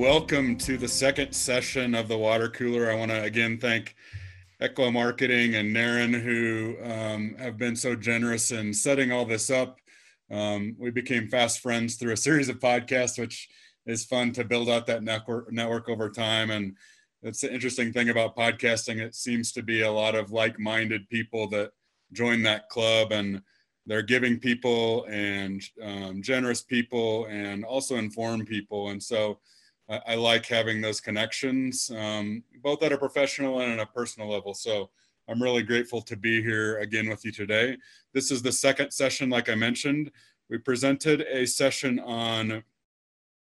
welcome to the second session of the water cooler. I want to again thank Equa Marketing and Naren, who um, have been so generous in setting all this up. Um, we became fast friends through a series of podcasts, which is fun to build out that network network over time. And it's the interesting thing about podcasting. It seems to be a lot of like-minded people that join that club, and they're giving people and um, generous people, and also informed people. And so I, I like having those connections, um, both at a professional and at a personal level. So I'm really grateful to be here again with you today. This is the second session, like I mentioned. We presented a session on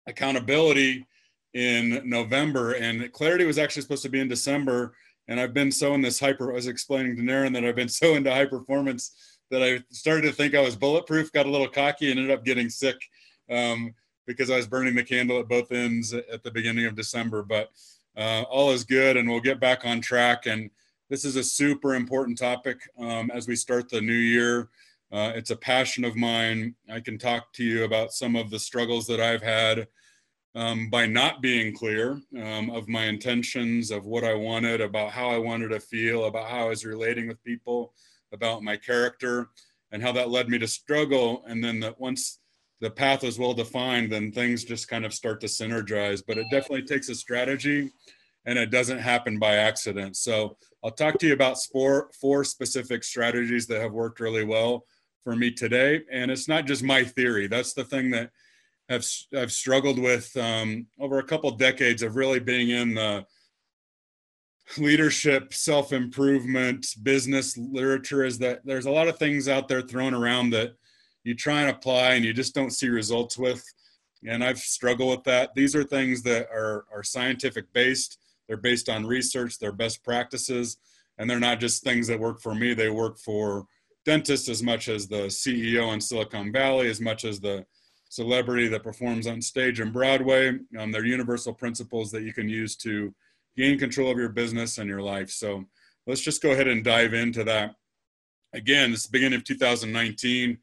accountability in November, and clarity was actually supposed to be in December. And I've been so in this hyper, I was explaining to Naren that I've been so into high performance that I started to think I was bulletproof, got a little cocky, and ended up getting sick. Um, because I was burning the candle at both ends at the beginning of December. But uh, all is good, and we'll get back on track. And this is a super important topic um, as we start the new year. Uh, it's a passion of mine. I can talk to you about some of the struggles that I've had um, by not being clear um, of my intentions, of what I wanted, about how I wanted to feel, about how I was relating with people, about my character, and how that led me to struggle. And then that once the path is well defined, then things just kind of start to synergize. But it definitely takes a strategy and it doesn't happen by accident. So I'll talk to you about four, four specific strategies that have worked really well for me today. And it's not just my theory. That's the thing that I've, I've struggled with um, over a couple decades of really being in the leadership, self-improvement, business literature is that there's a lot of things out there thrown around that you try and apply and you just don't see results with. And I've struggled with that. These are things that are, are scientific based. They're based on research, they're best practices, and they're not just things that work for me. They work for dentists as much as the CEO in Silicon Valley, as much as the celebrity that performs on stage in Broadway. Um, they're universal principles that you can use to gain control of your business and your life. So let's just go ahead and dive into that. Again, this beginning of 2019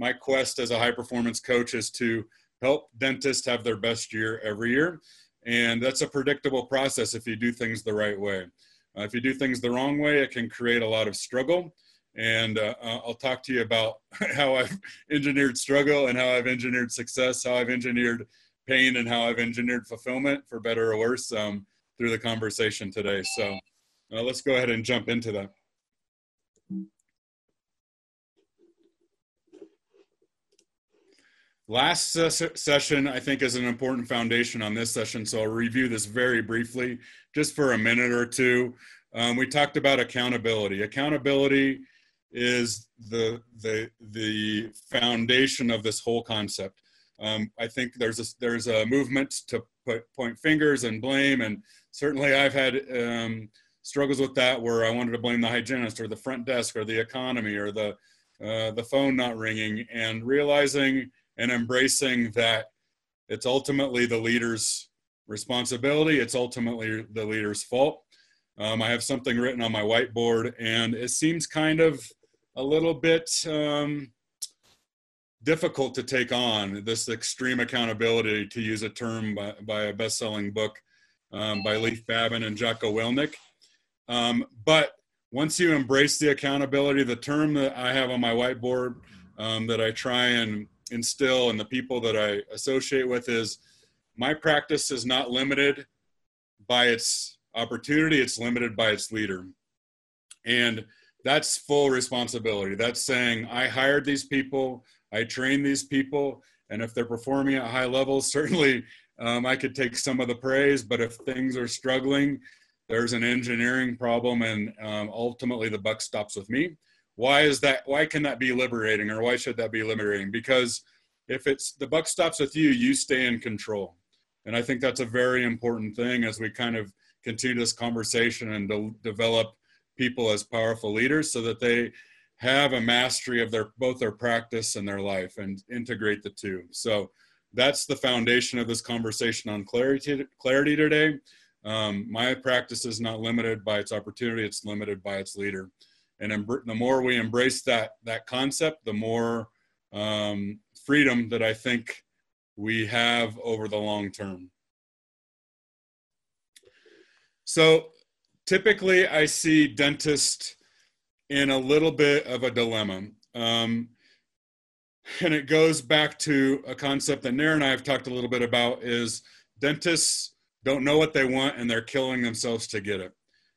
my quest as a high performance coach is to help dentists have their best year every year. And that's a predictable process if you do things the right way. Uh, if you do things the wrong way, it can create a lot of struggle. And uh, uh I'll talk to you about how I've engineered struggle and how I've engineered success, how I've engineered pain, and how I've engineered fulfillment for better or worse um, through the conversation today. So uh, let's go ahead and jump into that. Last ses- session, I think, is an important foundation on this session. So I'll review this very briefly, just for a minute or two. Um, we talked about accountability. Accountability is the the the foundation of this whole concept. Um, I think there's a there's a movement to put point fingers and blame, and certainly I've had um, struggles with that where I wanted to blame the hygienist or the front desk or the economy or the uh, the phone not ringing, and realizing and embracing that it's ultimately the leader's responsibility. It's ultimately the leader's fault. Um, I have something written on my whiteboard, and it seems kind of a little bit um, difficult to take on this extreme accountability, to use a term by, by a best selling book um, by Leif Babin and Jocko Willink. Um, but once you embrace the accountability, the term that I have on my whiteboard um, that I try and instill and the people that I associate with is my practice is not limited by its opportunity, it's limited by its leader. And that's full responsibility. That's saying I hired these people, I trained these people, and if they're performing at high levels, certainly um, I could take some of the praise. But if things are struggling, there's an engineering problem, and um, ultimately the buck stops with me why is that why can that be liberating or why should that be liberating? Because if it's the buck stops with you you stay in control. And i think that's a very important thing as we kind of continue this conversation and de- develop people as powerful leaders so that they have a mastery of their both their practice and their life and integrate the two. So that's the foundation of this conversation on clarity clarity today. Um, my practice is not limited by its opportunity it's limited by its leader and the more we embrace that that concept the more um, freedom that i think we have over the long term So typically, I see dentists in a little bit of a dilemma. Um, and it goes back to a concept that Naren and I have talked a little bit about is dentists don't know what they want and they're killing themselves to get it.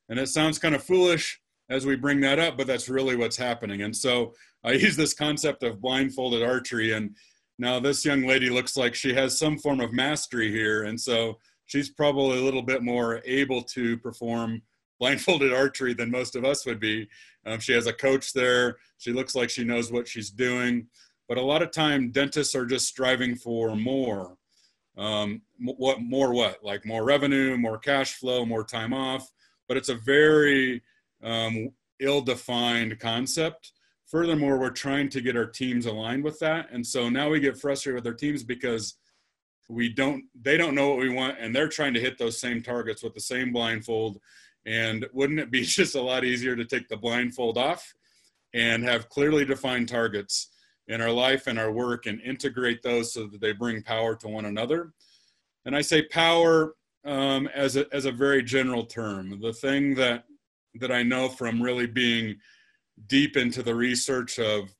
And it sounds kind of foolish as we bring that up, but that's really what's happening. And so I use this concept of blindfolded archery. And now this young lady looks like she has some form of mastery here. And so she's probably a little bit more able to perform blindfolded archery than most of us would be. Um, she has a coach there. She looks like she knows what she's doing. But a lot of time, dentists are just striving for more. Um, what more? What like more revenue, more cash flow, more time off. But it's a very um, ill-defined concept. Furthermore, we're trying to get our teams aligned with that, and so now we get frustrated with our teams because we don't they don't know what we want and they're trying to hit those same targets with the same blindfold and wouldn't it be just a lot easier to take the blindfold off and have clearly defined targets in our life and our work and integrate those so that they bring power to one another. And I say power um, as, a, as a very general term. The thing that, that I know from really being deep into the research of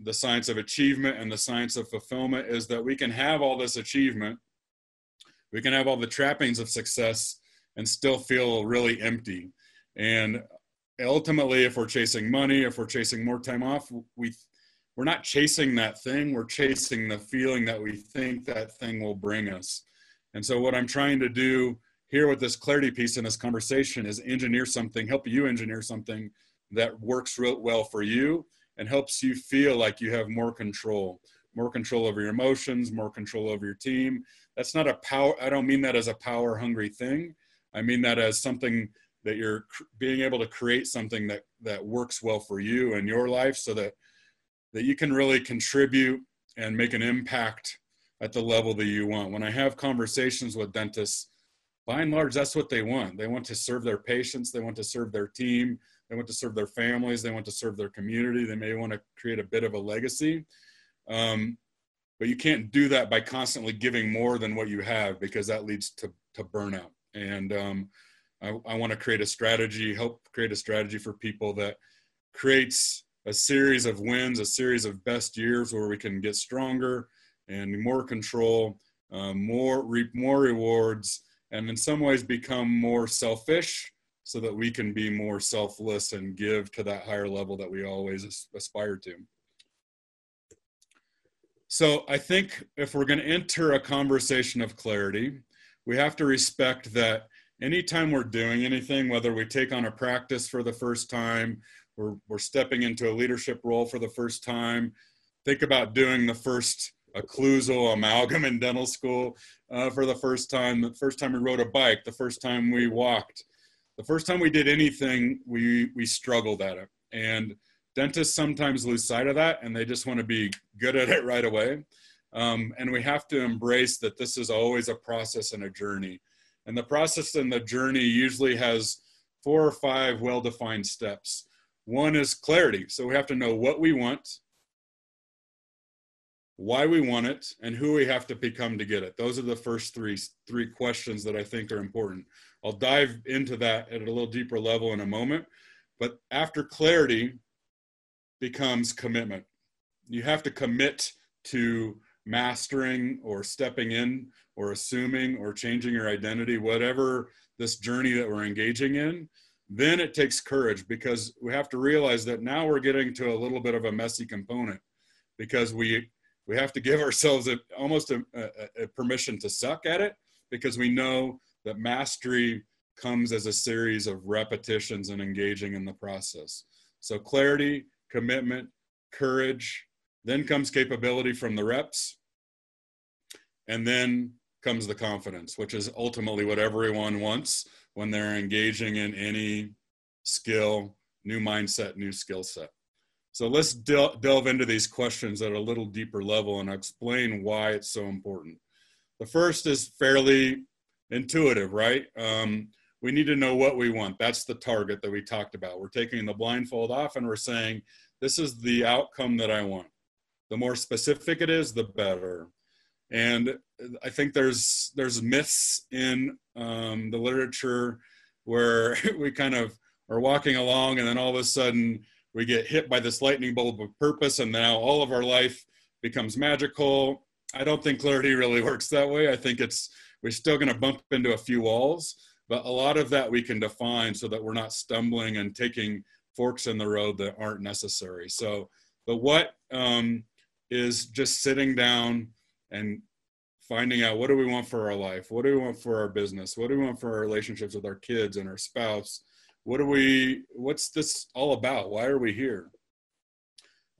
the science of achievement and the science of fulfillment is that we can have all this achievement, we can have all the trappings of success and still feel really empty. And ultimately, if we're chasing money, if we're chasing more time off, we we're not chasing that thing we're chasing the feeling that we think that thing will bring us and so what i'm trying to do here with this clarity piece in this conversation is engineer something help you engineer something that works real well for you and helps you feel like you have more control more control over your emotions more control over your team that's not a power i don't mean that as a power hungry thing i mean that as something that you're being able to create something that that works well for you and your life so that that you can really contribute and make an impact at the level that you want. When I have conversations with dentists, by and large, that's what they want. They want to serve their patients, they want to serve their team, they want to serve their families, they want to serve their community, they may want to create a bit of a legacy. Um, but you can't do that by constantly giving more than what you have because that leads to, to burnout. And um, I, I want to create a strategy, help create a strategy for people that creates a series of wins, a series of best years where we can get stronger and more control, uh, more reap more rewards, and in some ways become more selfish so that we can be more selfless and give to that higher level that we always aspire to. So I think if we're going to enter a conversation of clarity, we have to respect that anytime we're doing anything, whether we take on a practice for the first time, we're, we're stepping into a leadership role for the first time. Think about doing the first occlusal amalgam in dental school uh, for the first time. The first time we rode a bike, the first time we walked, the first time we did anything, we we struggled at it. And dentists sometimes lose sight of that, and they just want to be good at it right away. Um, and we have to embrace that this is always a process and a journey. And the process and the journey usually has four or five well-defined steps. One is clarity. So we have to know what we want, why we want it, and who we have to become to get it. Those are the first three three questions that I think are important. I'll dive into that at a little deeper level in a moment. But after clarity becomes commitment. You have to commit to mastering or stepping in or assuming or changing your identity, whatever this journey that we're engaging in then it takes courage because we have to realize that now we're getting to a little bit of a messy component because we we have to give ourselves a, almost a, a, a permission to suck at it because we know that mastery comes as a series of repetitions and engaging in the process. So clarity, commitment, courage, then comes capability from the reps, and then comes the confidence, which is ultimately what everyone wants when they're engaging in any skill, new mindset, new skill set. So let's del- delve into these questions at a little deeper level and explain why it's so important. The first is fairly intuitive, right? Um, we need to know what we want. That's the target that we talked about. We're taking the blindfold off and we're saying, this is the outcome that I want. The more specific it is, the better and I think there's there's myths in um, the literature where we kind of are walking along and then all of a sudden we get hit by this lightning bolt of purpose and now all of our life becomes magical. I don't think clarity really works that way. I think it's we're still going to bump into a few walls, but a lot of that we can define so that we're not stumbling and taking forks in the road that aren't necessary. So the what um, is just sitting down and finding out what do we want for our life what do we want for our business what do we want for our relationships with our kids and our spouse what are we what's this all about? Why are we here?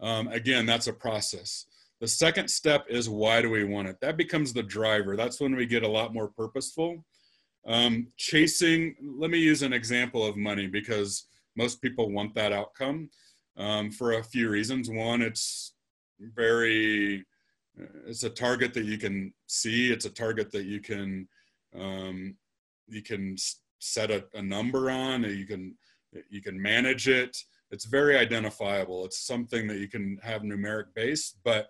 Um, again that's a process. The second step is why do we want it? That becomes the driver. That's when we get a lot more purposeful. Um, chasing let me use an example of money because most people want that outcome um, for a few reasons. One it's very it's a target that you can see. It's a target that you can um, you can set a, a number on you can you can manage it it's very identifiable it's something that you can have numeric base but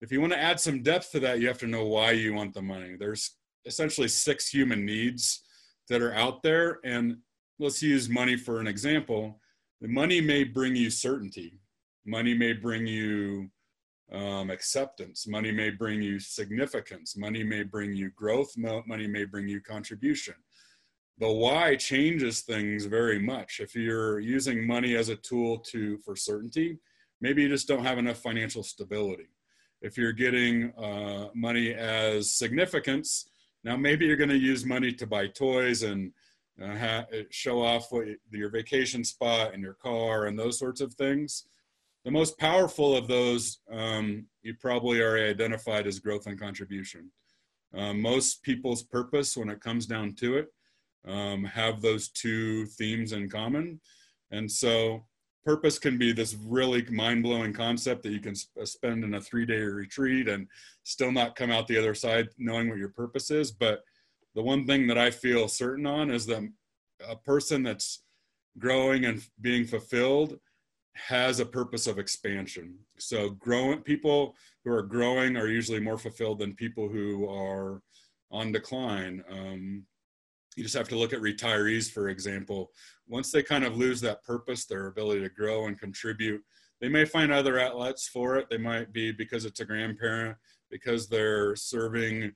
if you want to add some depth to that you have to know why you want the money there's essentially six human needs that are out there and let's use money for an example the money may bring you certainty money may bring you um, acceptance. Money may bring you significance. Money may bring you growth. Money may bring you contribution. The why changes things very much. If you're using money as a tool to for certainty, maybe you just don't have enough financial stability. If you're getting uh, money as significance, now maybe you're going to use money to buy toys and uh, ha- show off what, your vacation spot and your car and those sorts of things the most powerful of those, um, you probably already identified as growth and contribution. Um, most people's purpose, when it comes down to it, um, have those two themes in common. And so, purpose can be this really mind blowing concept that you can sp- spend in a three day retreat and still not come out the other side knowing what your purpose is. But the one thing that I feel certain on is that a person that's growing and being fulfilled has a purpose of expansion. So growing people who are growing are usually more fulfilled than people who are on decline. Um, you just have to look at retirees, for example. Once they kind of lose that purpose, their ability to grow and contribute, they may find other outlets for it. They might be because it's a grandparent, because they're serving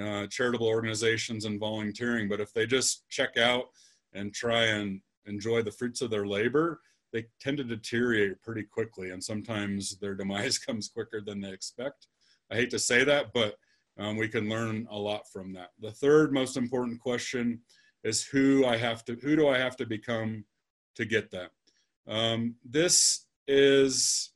uh, charitable organizations and volunteering. But if they just check out and try and enjoy the fruits of their labor, they tend to deteriorate pretty quickly, and sometimes their demise comes quicker than they expect. I hate to say that, but um, we can learn a lot from that. The third most important question is who I have to, who do I have to become to get that? Um, this is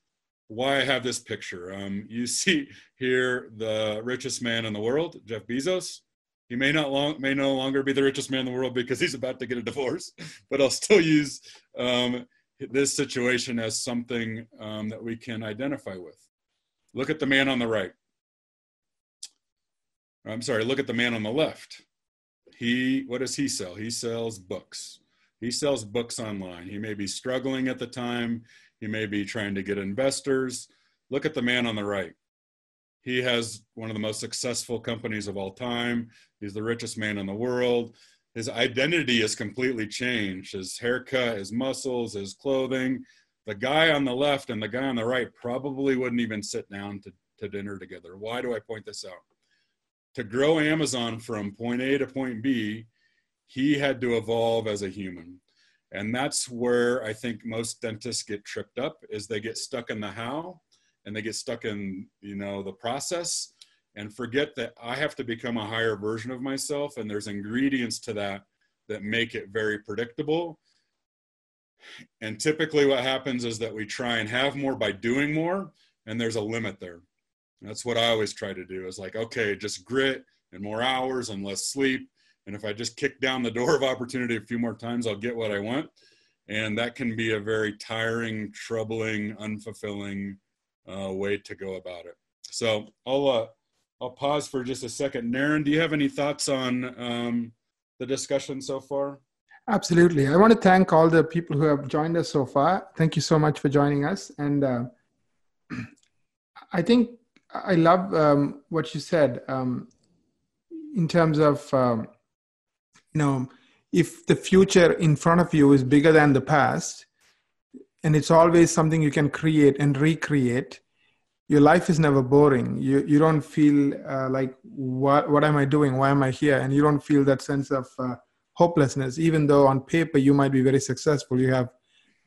why I have this picture. Um, you see here the richest man in the world, Jeff Bezos. He may not long may no longer be the richest man in the world because he's about to get a divorce, but I'll still use um, this situation as something um, that we can identify with. Look at the man on the right. I'm sorry, look at the man on the left. He, what does he sell? He sells books. He sells books online. He may be struggling at the time. He may be trying to get investors. Look at the man on the right. He has one of the most successful companies of all time. He's the richest man in the world his identity has completely changed his haircut his muscles his clothing the guy on the left and the guy on the right probably wouldn't even sit down to, to dinner together why do i point this out to grow amazon from point a to point b he had to evolve as a human and that's where i think most dentists get tripped up is they get stuck in the how and they get stuck in you know the process and forget that I have to become a higher version of myself. And there's ingredients to that that make it very predictable. And typically, what happens is that we try and have more by doing more, and there's a limit there. That's what I always try to do is like, okay, just grit and more hours and less sleep. And if I just kick down the door of opportunity a few more times, I'll get what I want. And that can be a very tiring, troubling, unfulfilling uh, way to go about it. So I'll uh, I'll pause for just a second. Naren, do you have any thoughts on um, the discussion so far? Absolutely. I want to thank all the people who have joined us so far. Thank you so much for joining us. And uh, I think I love um, what you said um, in terms of, um, you know, if the future in front of you is bigger than the past and it's always something you can create and recreate your life is never boring. You you don't feel uh, like what what am i doing? Why am i here? And you don't feel that sense of uh, hopelessness even though on paper you might be very successful. You have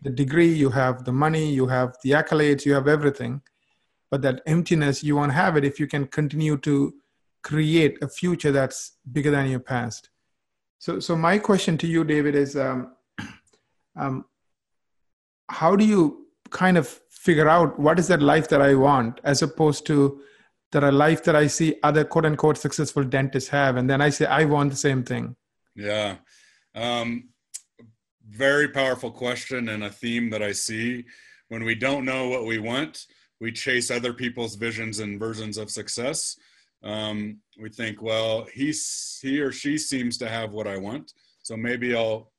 the degree you have the money you have the accolades you have everything but that emptiness you won't have it if you can continue to create a future that's bigger than your past. So, so my question to you, David, is um, um, how do you kind of figure out what is that life that I want, as opposed to that a life that I see other quote unquote successful dentists have, and then I say I want the same thing. Yeah, um, very powerful question and a theme that I see. When we don't know what we want, we chase other people's visions and versions of success um, we think, well, he's he or she seems to have what I want, so maybe I'll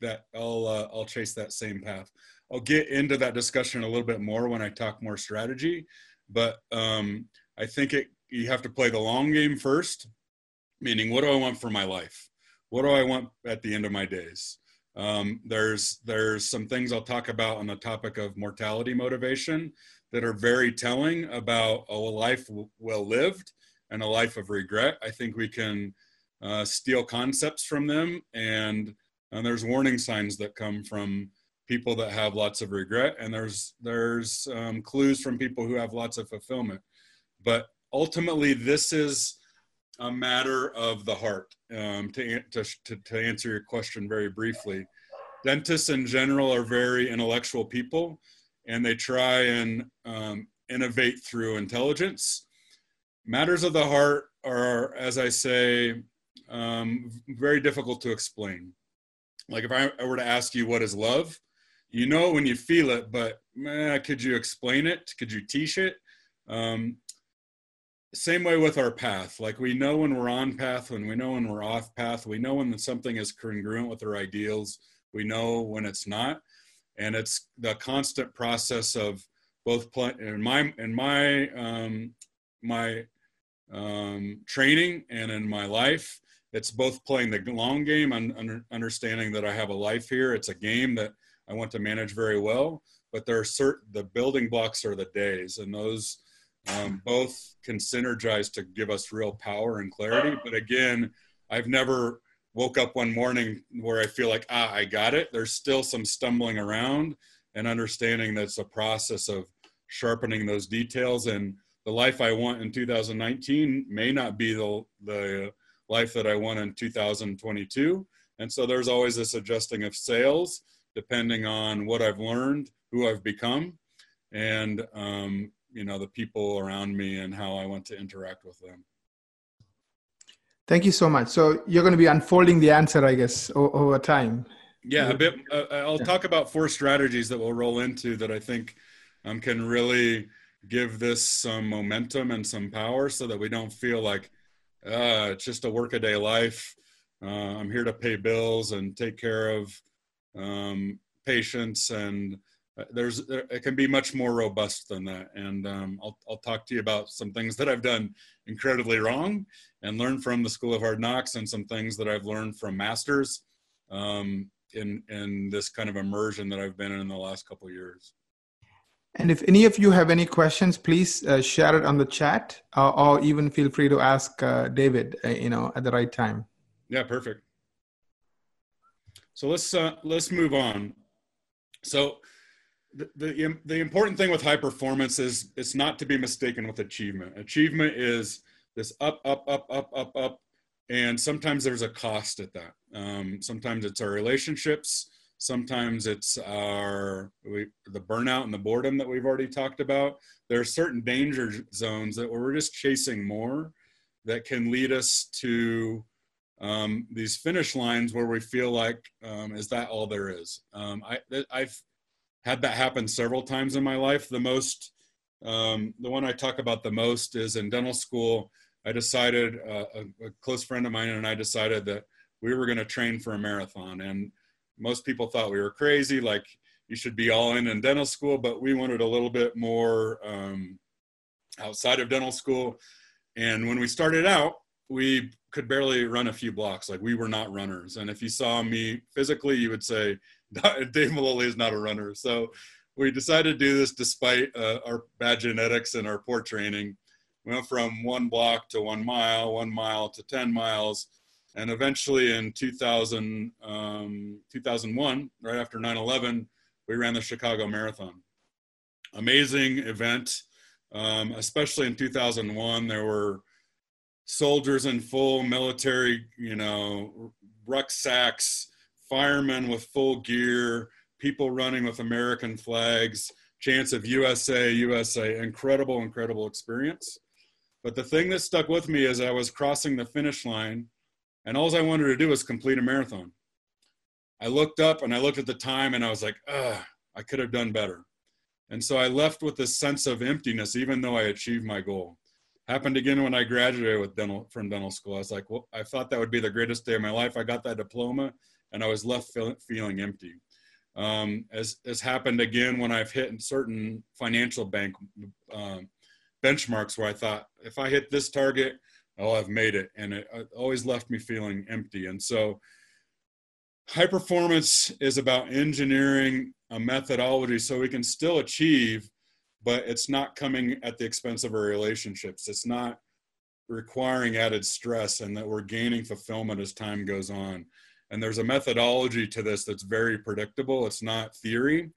that I'll uh, I'll chase that same path. I'll get into that discussion a little bit more when I talk more strategy, but um, I think it you have to play the long game first, meaning what do I want for my life? What do I want at the end of my days? Um, there's there's some things I'll talk about on the topic of mortality motivation that are very telling about a life well lived and a life of regret. I think we can uh, steal concepts from them, and, and there's warning signs that come from people that have lots of regret, and there's there's um, clues from people who have lots of fulfillment. But ultimately, this is a matter of the heart. Um, to, to, to answer your question very briefly, dentists in general are very intellectual people, and they try and um, innovate through intelligence matters of the heart are, as I say, um, very difficult to explain. Like if I were to ask you what is love, you know when you feel it, but could you explain it? Could you teach it? Um, same way with our path. Like we know when we're on path, when we know when we're off path, we know when something is congruent with our ideals. We know when it's not, and it's the constant process of both play in my in my um, my um, training and in my life. It's both playing the long game and understanding that I have a life here. It's a game that I want to manage very well, but there are certain the building blocks are the days, and those um, both can synergize to give us real power and clarity. But again, I've never woke up one morning where I feel like ah I got it. There's still some stumbling around and understanding that's a process of sharpening those details and the life I want in 2019 may not be the, the life that I want in 2022. And so there's always this adjusting of sails depending on what I've learned, who I've become, and um, you know the people around me and how I want to interact with them. Thank you so much. So you're going to be unfolding the answer, I guess, over time. Yeah, a bit. Uh, I'll yeah. talk about four strategies that we'll roll into that I think um, can really give this some momentum and some power so that we don't feel like uh, it's just a workaday life. Uh, I'm here to pay bills and take care of um, patients, and uh, there's it can be much more robust than that. And um, I'll I'll talk to you about some things that I've done incredibly wrong and learn from the School of Hard Knocks, and some things that I've learned from masters um, in in this kind of immersion that I've been in, in the last couple years. And if any of you have any questions, please uh, share it on the chat, uh, or even feel free to ask uh, David. Uh, you know, at the right time. Yeah, perfect. So let's uh, let's move on. So the, the important thing with high performance is it's not to be mistaken with achievement. Achievement is this up, up, up, up, up, up, and sometimes there's a cost at that. Um, sometimes it's our relationships Sometimes it's our we, the burnout and the boredom that we've already talked about. There are certain danger zones that we're just chasing more that can lead us to um, these finish lines where we feel like, um, is that all there is? Um, I, I've had that happen several times in my life. The most, um, the one I talk about the most is in dental school. I decided, uh, a, a, close friend of mine and I decided that we were going to train for a marathon. And most people thought we were crazy, like you should be all in in dental school, but we wanted a little bit more um, outside of dental school. And when we started out, we could barely run a few blocks. Like we were not runners. And if you saw me physically, you would say Dave Maloli is not a runner. So we decided to do this despite uh, our bad genetics and our poor training. We went from one block to one mile, one mile to 10 miles. And eventually in 2000, um, 2001, right after 9 11, we ran the Chicago Marathon. Amazing event, um, especially in 2001. There were soldiers in full military, you know, rucksacks, firemen with full gear, people running with American flags, chants of USA, USA. Incredible, incredible experience. But the thing that stuck with me is I was crossing the finish line, and all I wanted to do was complete a marathon. I looked up and I looked at the time and I was like, ah, I could have done better. And so I left with this sense of emptiness, even though I achieved my goal. Happened again when I graduated with dental from dental school. I was like, well, I thought that would be the greatest day of my life. I got that diploma, and I was left feel, feeling empty. Um, as has happened again when I've hit certain financial bank um, benchmarks where I thought if I hit this target, oh, I've made it, and it, it always left me feeling empty. And so, high performance is about engineering a methodology so we can still achieve but it's not coming at the expense of our relationships. It's not requiring added stress and that we're gaining fulfillment as time goes on. And there's a methodology to this that's very predictable. It's not theory.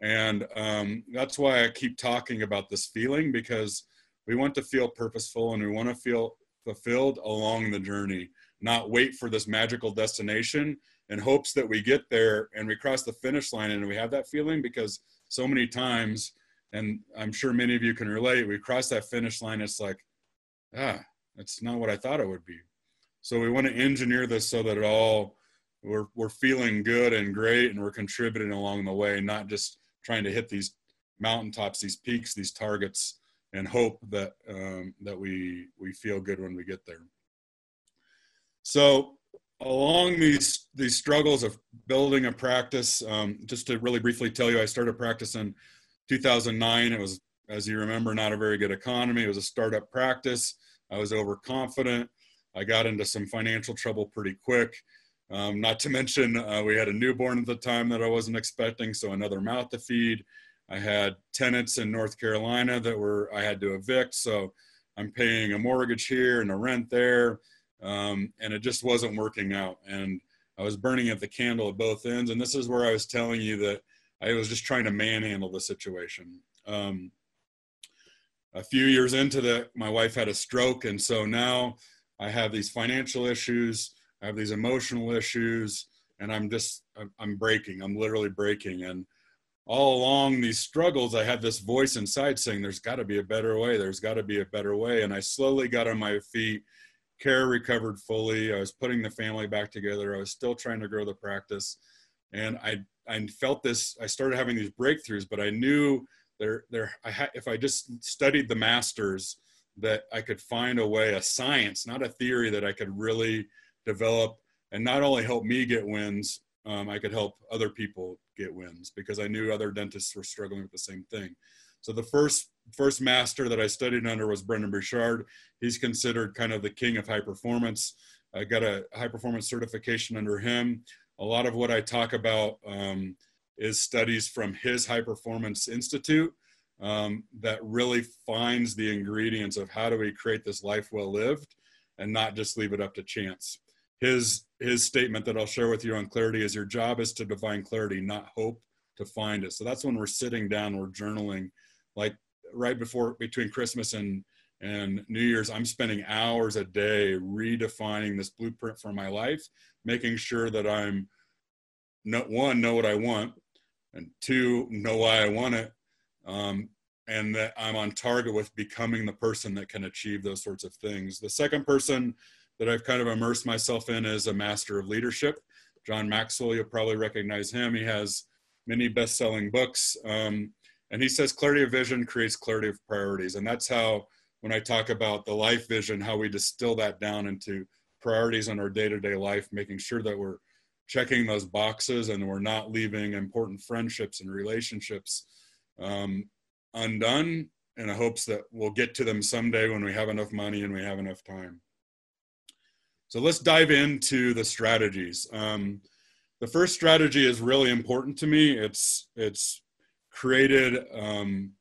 And um, that's why I keep talking about this feeling because we want to feel purposeful and we want to feel fulfilled along the journey, not wait for this magical destination in hopes that we get there and we cross the finish line and we have that feeling because so many times and i'm sure many of you can relate we cross that finish line it's like ah that's not what i thought it would be so we want to engineer this so that it all we're, we're feeling good and great and we're contributing along the way not just trying to hit these mountaintops these peaks these targets and hope that um, that we we feel good when we get there so along these these struggles of building a practice um, just to really briefly tell you i started practicing 2009, it was, as you remember, not a very good economy. It was a startup practice. I was overconfident. I got into some financial trouble pretty quick. Um, not to mention, uh, we had a newborn at the time that I wasn't expecting, so another mouth to feed. I had tenants in North Carolina that were I had to evict, so I'm paying a mortgage here and a rent there, um, and it just wasn't working out. And I was burning at the candle at both ends. And this is where I was telling you that I was just trying to manhandle the situation. Um, a few years into that, my wife had a stroke, and so now I have these financial issues, I have these emotional issues, and I'm just I'm breaking. I'm literally breaking, and all along these struggles, I had this voice inside saying, "There's got to be a better way. There's got to be a better way." And I slowly got on my feet. Care recovered fully. I was putting the family back together. I was still trying to grow the practice, and I I felt this. I started having these breakthroughs, but I knew there there I had if I just studied the masters that I could find a way, a science, not a theory, that I could really develop and not only help me get wins, um, I could help other people get wins because I knew other dentists were struggling with the same thing. So the first first master that I studied under was Brendon Burchard. He's considered kind of the king of high performance. I got a high performance certification under him a lot of what I talk about um, is studies from his High Performance Institute um, that really finds the ingredients of how do we create this life well lived and not just leave it up to chance. His his statement that I'll share with you on clarity is your job is to define clarity, not hope to find it. So that's when we're sitting down, we're journaling, like right before between Christmas and and New Year's, I'm spending hours a day redefining this blueprint for my life making sure that I'm not one know what I want, and two know why I want it, um, and that I'm on target with becoming the person that can achieve those sorts of things. The second person that I've kind of immersed myself in is a master of leadership. John Maxwell, you'll probably recognize him. He has many best-selling books, um, and he says clarity of vision creates clarity of priorities, and that's how when I talk about the life vision, how we distill that down into priorities in our day-to-day life making sure that we're checking those boxes and we're not leaving important friendships and relationships um, undone in the hopes that we'll get to them someday when we have enough money and we have enough time so let's dive into the strategies. Um, the first strategy is really important to me. It's it's created um,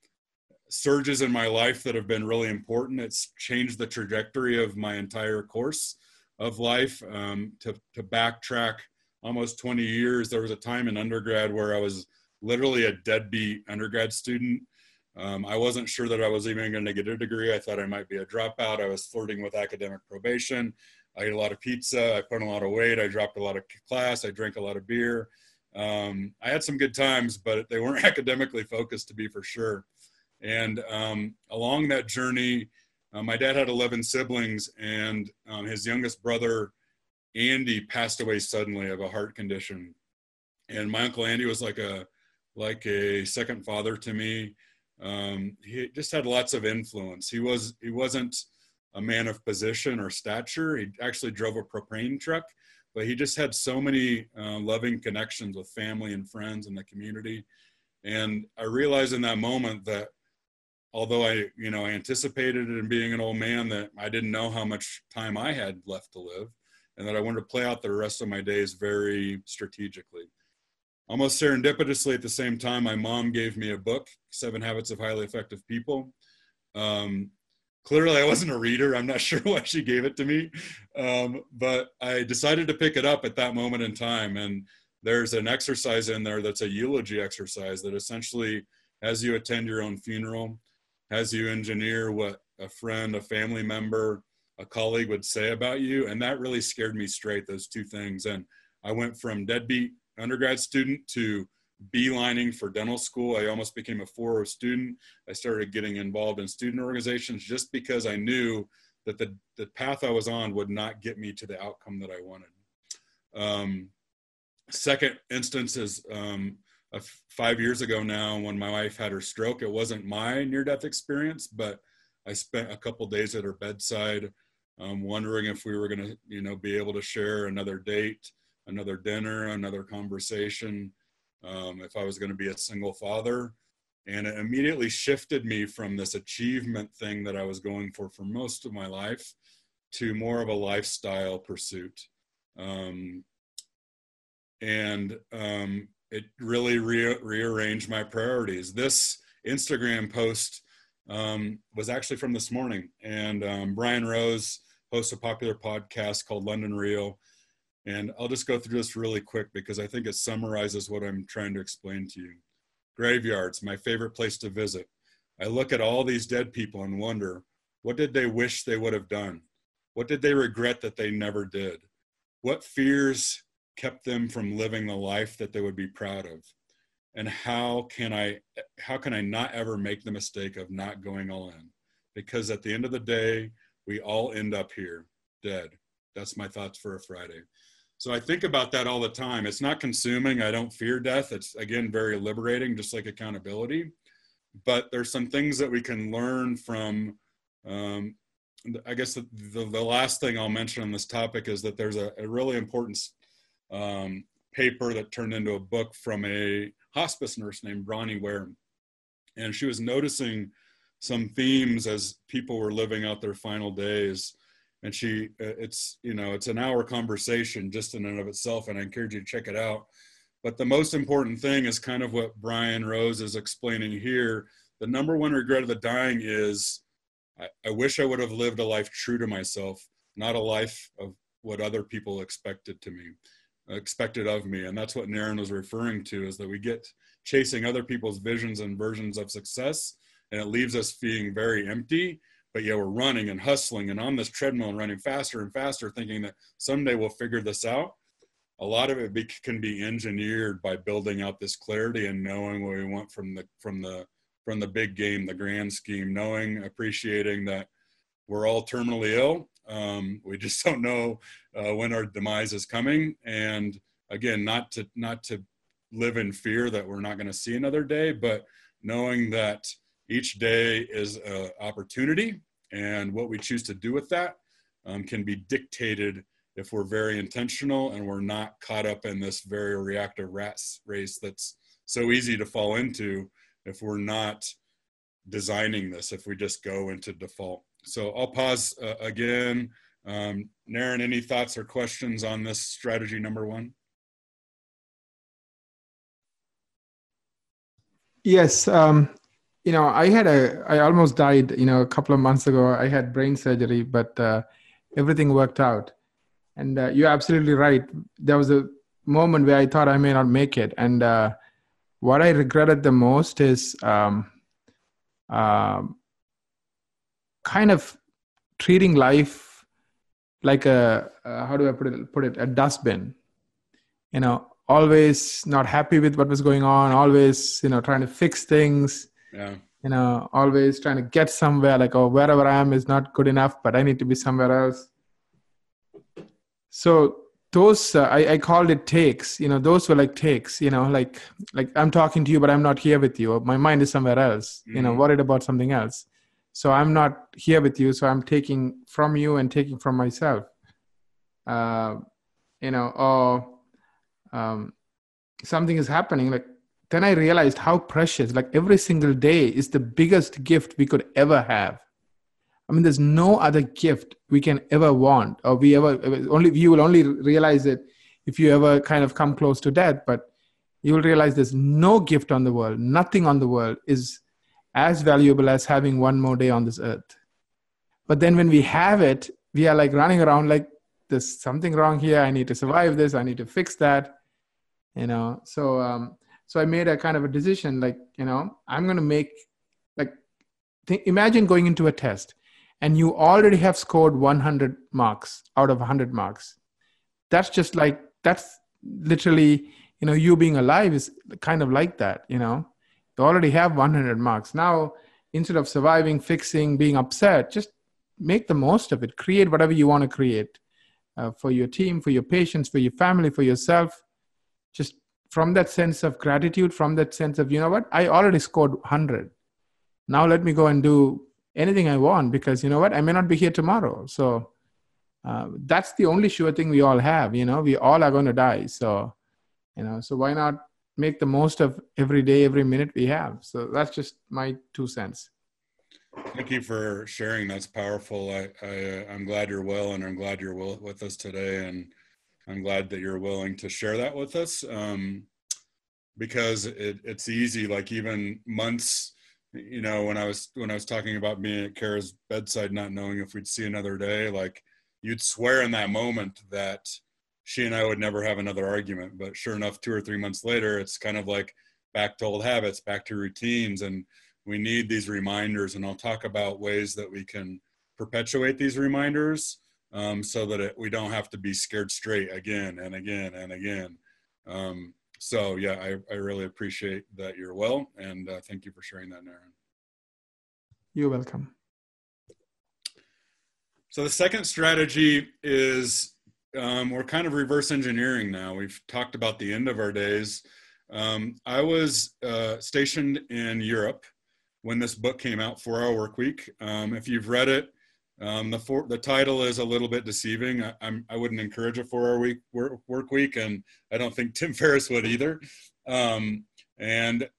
surges in my life that have been really important. It's changed the trajectory of my entire course of life. Um, to to backtrack almost 20 years, there was a time in undergrad where I was literally a deadbeat undergrad student. Um, I wasn't sure that I was even going to get a degree. I thought I might be a dropout. I was flirting with academic probation. I ate a lot of pizza. I put on a lot of weight. I dropped a lot of class. I drank a lot of beer. Um, I had some good times, but they weren't academically focused to be for sure. And um, along that journey, uh, my dad had 11 siblings, and um, his youngest brother, Andy, passed away suddenly of a heart condition. And my uncle Andy was like a like a second father to me. Um, he just had lots of influence. He was he wasn't a man of position or stature. He actually drove a propane truck, but he just had so many uh, loving connections with family and friends in the community. And I realized in that moment that although I, you know, anticipated in being an old man, that I didn't know how much time I had left to live, and that I wanted to play out the rest of my days very strategically. Almost serendipitously, at the same time, my mom gave me a book, Seven Habits of Highly Effective People. Um, clearly I wasn't a reader. I'm not sure why she gave it to me. Um, but I decided to pick it up at that moment in time. And there's an exercise in there that's a eulogy exercise that essentially has you attend your own funeral, has you engineer what a friend, a family member, a colleague would say about you. And that really scared me straight, those two things. And I went from deadbeat undergrad student to beelining for dental school. I almost became a 4 student. I started getting involved in student organizations just because I knew that the, the path I was on would not get me to the outcome that I wanted. Um, second instance is um, five years ago now when my wife had her stroke. It wasn't my near death experience, but I spent a couple days at her bedside um, wondering if we were going to, you know, be able to share another date, another dinner, another conversation um, if I was going to be a single father. And it immediately shifted me from this achievement thing that I was going for for most of my life to more of a lifestyle pursuit. Um, and um, it really re- rearranged my priorities. This Instagram post um, was actually from this morning, and um, Brian Rose hosts a popular podcast called London Real and I'll just go through this really quick because I think it summarizes what I'm trying to explain to you. Graveyards, my favorite place to visit. I look at all these dead people and wonder, what did they wish they would have done? What did they regret that they never did? What fears kept them from living the life that they would be proud of? And how can I how can I not ever make the mistake of not going all in? Because at the end of the day, we all end up here dead. That's my thoughts for a Friday. So I think about that all the time. It's not consuming. I don't fear death. It's again very liberating, just like accountability. But there's some things that we can learn from. Um, I guess the, the, the, last thing I'll mention on this topic is that there's a, a really important um, paper that turned into a book from a hospice nurse named Bronnie Ware. And she was noticing some themes as people were living out their final days and she uh, it's you know it's an hour conversation just in and of itself and i encourage you to check it out. But the most important thing is kind of what brian rose is explaining here. The number one regret of the dying is I, I wish i would have lived a life true to myself not a life of what other people expected to me expected of me. And that's what Naren was referring to is that we get chasing other people's visions and versions of success and it leaves us feeling very empty but yeah, we're running and hustling and on this treadmill and running faster and faster, thinking that someday we'll figure this out. A lot of it be, can be engineered by building out this clarity and knowing what we want from the from the from the big game, the grand scheme. Knowing, appreciating that we're all terminally ill. Um, we just don't know uh, when our demise is coming, and again, not to not to live in fear that we're not going to see another day, but knowing that each day is an opportunity and what we choose to do with that um, can be dictated if we're very intentional and we're not caught up in this very reactive rat race that's so easy to fall into if we're not designing this, if we just go into default. So I'll pause uh, again. Um, Naren, any thoughts or questions on this strategy number one? Yes. Um, you know, I had a, I almost died, you know, a couple of months ago. I had brain surgery, but uh, everything worked out. And uh, you're absolutely right. There was a moment where I thought I may not make it. And uh, what I regretted the most is um, um, kind of treating life like a, uh, how do I put it, put it, a dustbin. You know, always not happy with what was going on, always, you know, trying to fix things. Yeah. You know always trying to get somewhere like oh wherever i am is not good enough but i need to be somewhere else. So those uh, I, I called it takes. You know those were like takes you know like like i'm talking to you but i'm not here with you. My mind is somewhere else mm-hmm. you know mm-hmm. worried about something else. So i'm not here with you so i'm taking from you and taking from myself. Uh, you know or um, something is happening like then I realized how precious, like every single day is the biggest gift we could ever have. I mean, there's no other gift we can ever want, or we ever only you will only realize it if you ever kind of come close to death. But you will realize there's no gift on the world, nothing on the world is as valuable as having one more day on this earth. But then when we have it, we are like running around like there's something wrong here. I need to survive this. I need to fix that. You know, so um, so i made a kind of a decision like you know i'm going to make like th- imagine going into a test and you already have scored 100 marks out of 100 marks. That's just like that's literally you know you being alive is kind of like that you know? You already have 100 marks. Now instead of surviving fixing being upset just make the most of it. Create whatever you want to create uh, for your team for your patients for your family for yourself. Just from that sense of gratitude, from that sense of, you know what, I already scored 100. Now let me go and do anything I want because, you know what, I may not be here tomorrow. So uh, that's the only sure thing we all have. You know, we all are going to die. So, you know, so why not make the most of every day, every minute we have? So that's just my two cents. Thank you for sharing. That's powerful. I, I I'm glad you're well, and I'm glad you're with us today. And I'm glad that you're willing to share that with us um, because it, it's easy. Like even months, you know, when I was when I was talking about being at Kara's bedside, not knowing if we'd see another day, like you'd swear in that moment that she and I would never have another argument. But sure enough, two or three months later, it's kind of like back to old habits, back to routines, and we need these reminders. And I'll talk about ways that we can perpetuate these reminders um, so that it, we don't have to be scared straight again and again and again. Um, so yeah, I, I really appreciate that you're well, and uh, thank you for sharing that, Naren. You're welcome. So the second strategy is um, we're kind of reverse engineering now. We've talked about the end of our days. Um, I was uh, stationed in Europe when this book came out, Four Hour Work Week. Um, if you've read it, um, the for, the title is a little bit deceiving. I, I'm I wouldn't encourage a four-hour week work, work week, and I don't think Tim Ferriss would either. Um, and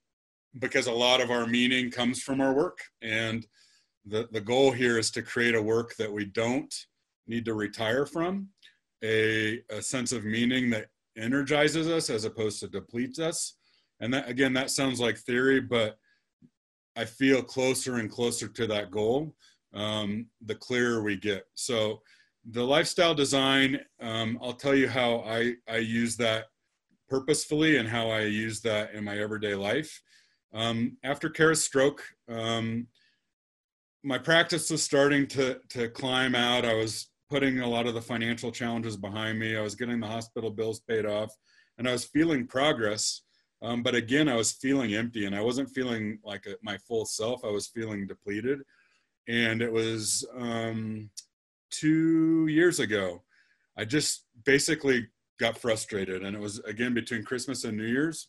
because a lot of our meaning comes from our work, and the the goal here is to create a work that we don't need to retire from, a a sense of meaning that energizes us as opposed to depletes us. And that again, that sounds like theory, but I feel closer and closer to that goal um, the clearer we get. So the lifestyle design, um, I'll tell you how I, I use that purposefully and how I use that in my everyday life. Um, after Kara's stroke, um, my practice was starting to, to climb out. I was putting a lot of the financial challenges behind me. I was getting the hospital bills paid off and I was feeling progress. Um, but again, I was feeling empty and I wasn't feeling like a, my full self. I was feeling depleted and it was um, two years ago. I just basically got frustrated, and it was again between Christmas and New Year's.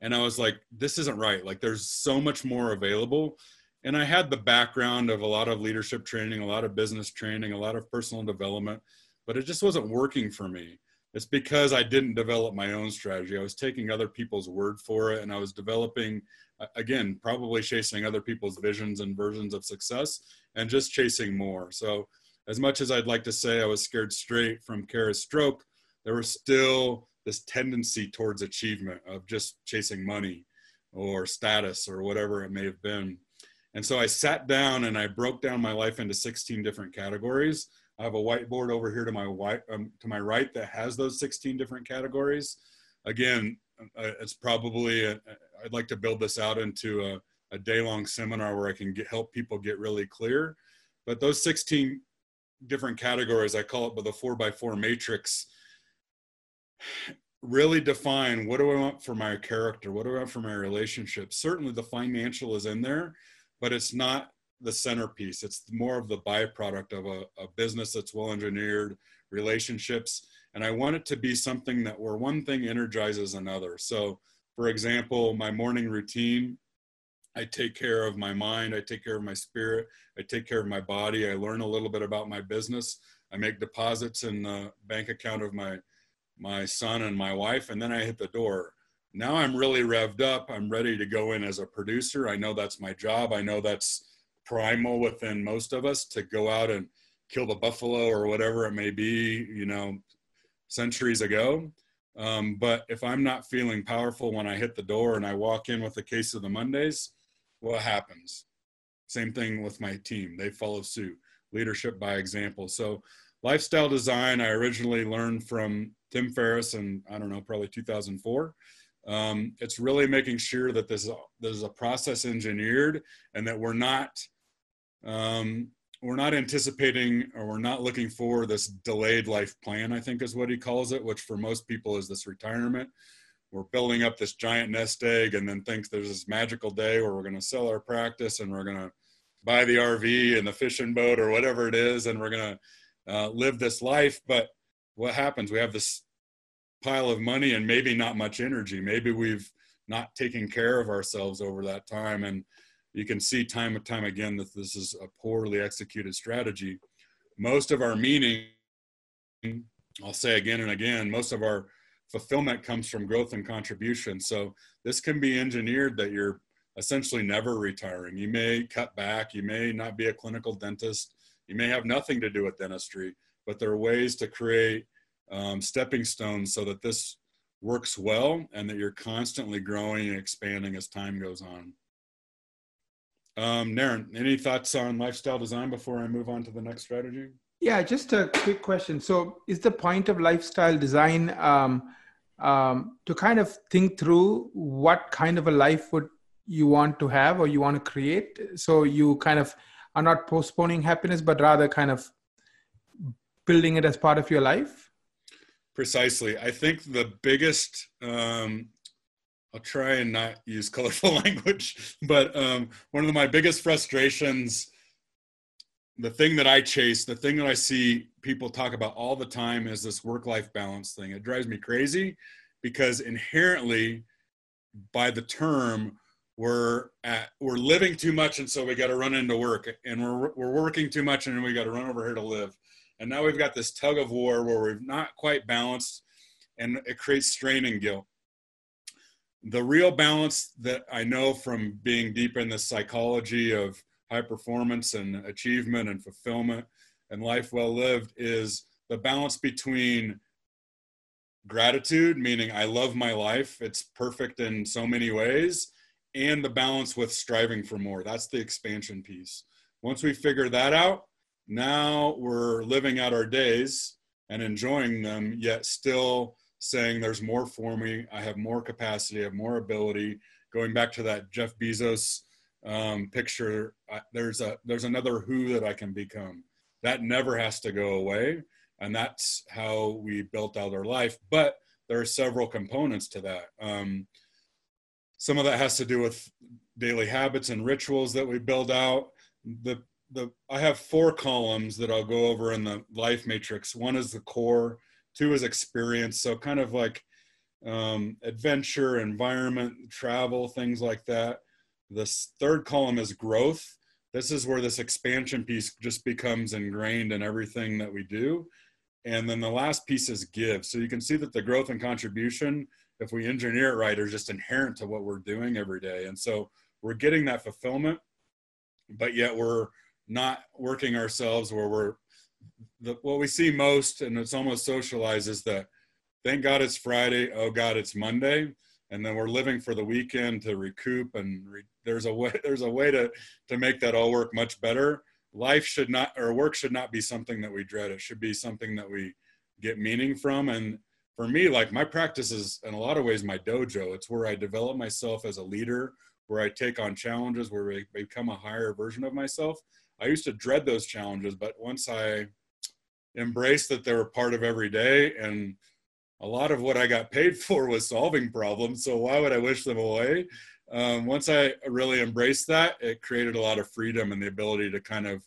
And I was like, this isn't right. Like, there's so much more available. And I had the background of a lot of leadership training, a lot of business training, a lot of personal development, but it just wasn't working for me. It's because I didn't develop my own strategy. I was taking other people's word for it, and I was developing again probably chasing other people's visions and versions of success and just chasing more so as much as I'd like to say I was scared straight from Kara's stroke, there was still this tendency towards achievement of just chasing money or status or whatever it may have been. And so I sat down and I broke down my life into 16 different categories. I have a whiteboard over here to my white, um, to my right that has those 16 different categories. Again, uh, it's probably i would like to build this out into a, a day-long seminar where I can get, help people get really clear. But those 16 different categories, I call it but the four by four matrix, really define what do I want for my character? What do I want for my relationship? Certainly the financial is in there, but it's not the centerpiece. It's more of the byproduct of a, a business that's well engineered, relationships. And I want it to be something that where one thing energizes another. So, for example, my morning routine, I take care of my mind, I take care of my spirit, I take care of my body, I learn a little bit about my business, I make deposits in the bank account of my my son and my wife, and then I hit the door. Now I'm really revved up. I'm ready to go in as a producer. I know that's my job. I know that's primal within most of us to go out and kill the buffalo or whatever it may be, you know, centuries ago. Um, but if I'm not feeling powerful when I hit the door and I walk in with a case of the Mondays, what happens? Same thing with my team. They follow suit. Leadership by example. So, lifestyle design, I originally learned from Tim Ferriss in, I don't know, probably 2004. Um, it's really making sure that this, this is a process engineered and that we're not um, we're not anticipating or we're not looking for this delayed life plan, I think is what he calls it, which for most people is this retirement. We're building up this giant nest egg and then think there's this magical day where we're going to sell our practice and we're going to buy the RV and the fishing boat or whatever it is and we're going to uh, live this life. But what happens? We have this pile of money and maybe not much energy. Maybe we've not taken care of ourselves over that time. And you can see time and time again that this is a poorly executed strategy. Most of our meaning, I'll say again and again, most of our fulfillment comes from growth and contribution. So this can be engineered that you're essentially never retiring. You may cut back, you may not be a clinical dentist, you may have nothing to do with dentistry, but there are ways to create um, stepping stones so that this works well and that you're constantly growing and expanding as time goes on. Um, Naren, any thoughts on lifestyle design before I move on to the next strategy? Yeah, just a quick question. So, is the point of lifestyle design um, um, to kind of think through what kind of a life would you want to have or you want to create? So you kind of are not postponing happiness, but rather kind of building it as part of your life. Precisely. I think the biggest um, I'll try and not use colorful language, but um, one of my biggest frustrations, the thing that I chase, the thing that I see people talk about all the time is this work life balance thing. It drives me crazy because inherently, by the term, we're at we're living too much and so we got to run into work and we're we're working too much and we got to run over here to live and now we've got this tug of war where we're not quite balanced and it creates strain and guilt the real balance that I know from being deep in the psychology of high performance and achievement and fulfillment and life well lived is the balance between gratitude, meaning I love my life, it's perfect in so many ways, and the balance with striving for more. That's the expansion piece. Once we figure that out, now we're living out our days and enjoying them, yet still saying there's more for me. I have more capacity, I have more ability. Going back to that Jeff Bezos um, picture, I, there's a there's another who that I can become. That never has to go away, and that's how we built out our life. But there are several components to that. Um, some of that has to do with daily habits and rituals that we build out. The the I have four columns that I'll go over in the life matrix. One is the core two is experience. So kind of like um, adventure environment travel things like that. The third column is growth. This is where this expansion piece just becomes ingrained in everything that we do. And then the last piece is give. So you can see that the growth and contribution if we engineer it right are just inherent to what we're doing every day. And so we're getting that fulfillment but yet we're not working ourselves where we're the, what we see most, and it's almost socialized, is that thank God it's Friday. Oh God, it's Monday, and then we're living for the weekend to recoup. And re, there's a way there's a way to to make that all work much better. Life should not or work should not be something that we dread. It should be something that we get meaning from. And for me, like my practice is in a lot of ways my dojo. It's where I develop myself as a leader, where I take on challenges, where I become a higher version of myself. I used to dread those challenges, but once I embraced that they were part of every day and a lot of what I got paid for was solving problems. So why would I wish them away? Um, once I really embraced that, it created a lot of freedom and the ability to kind of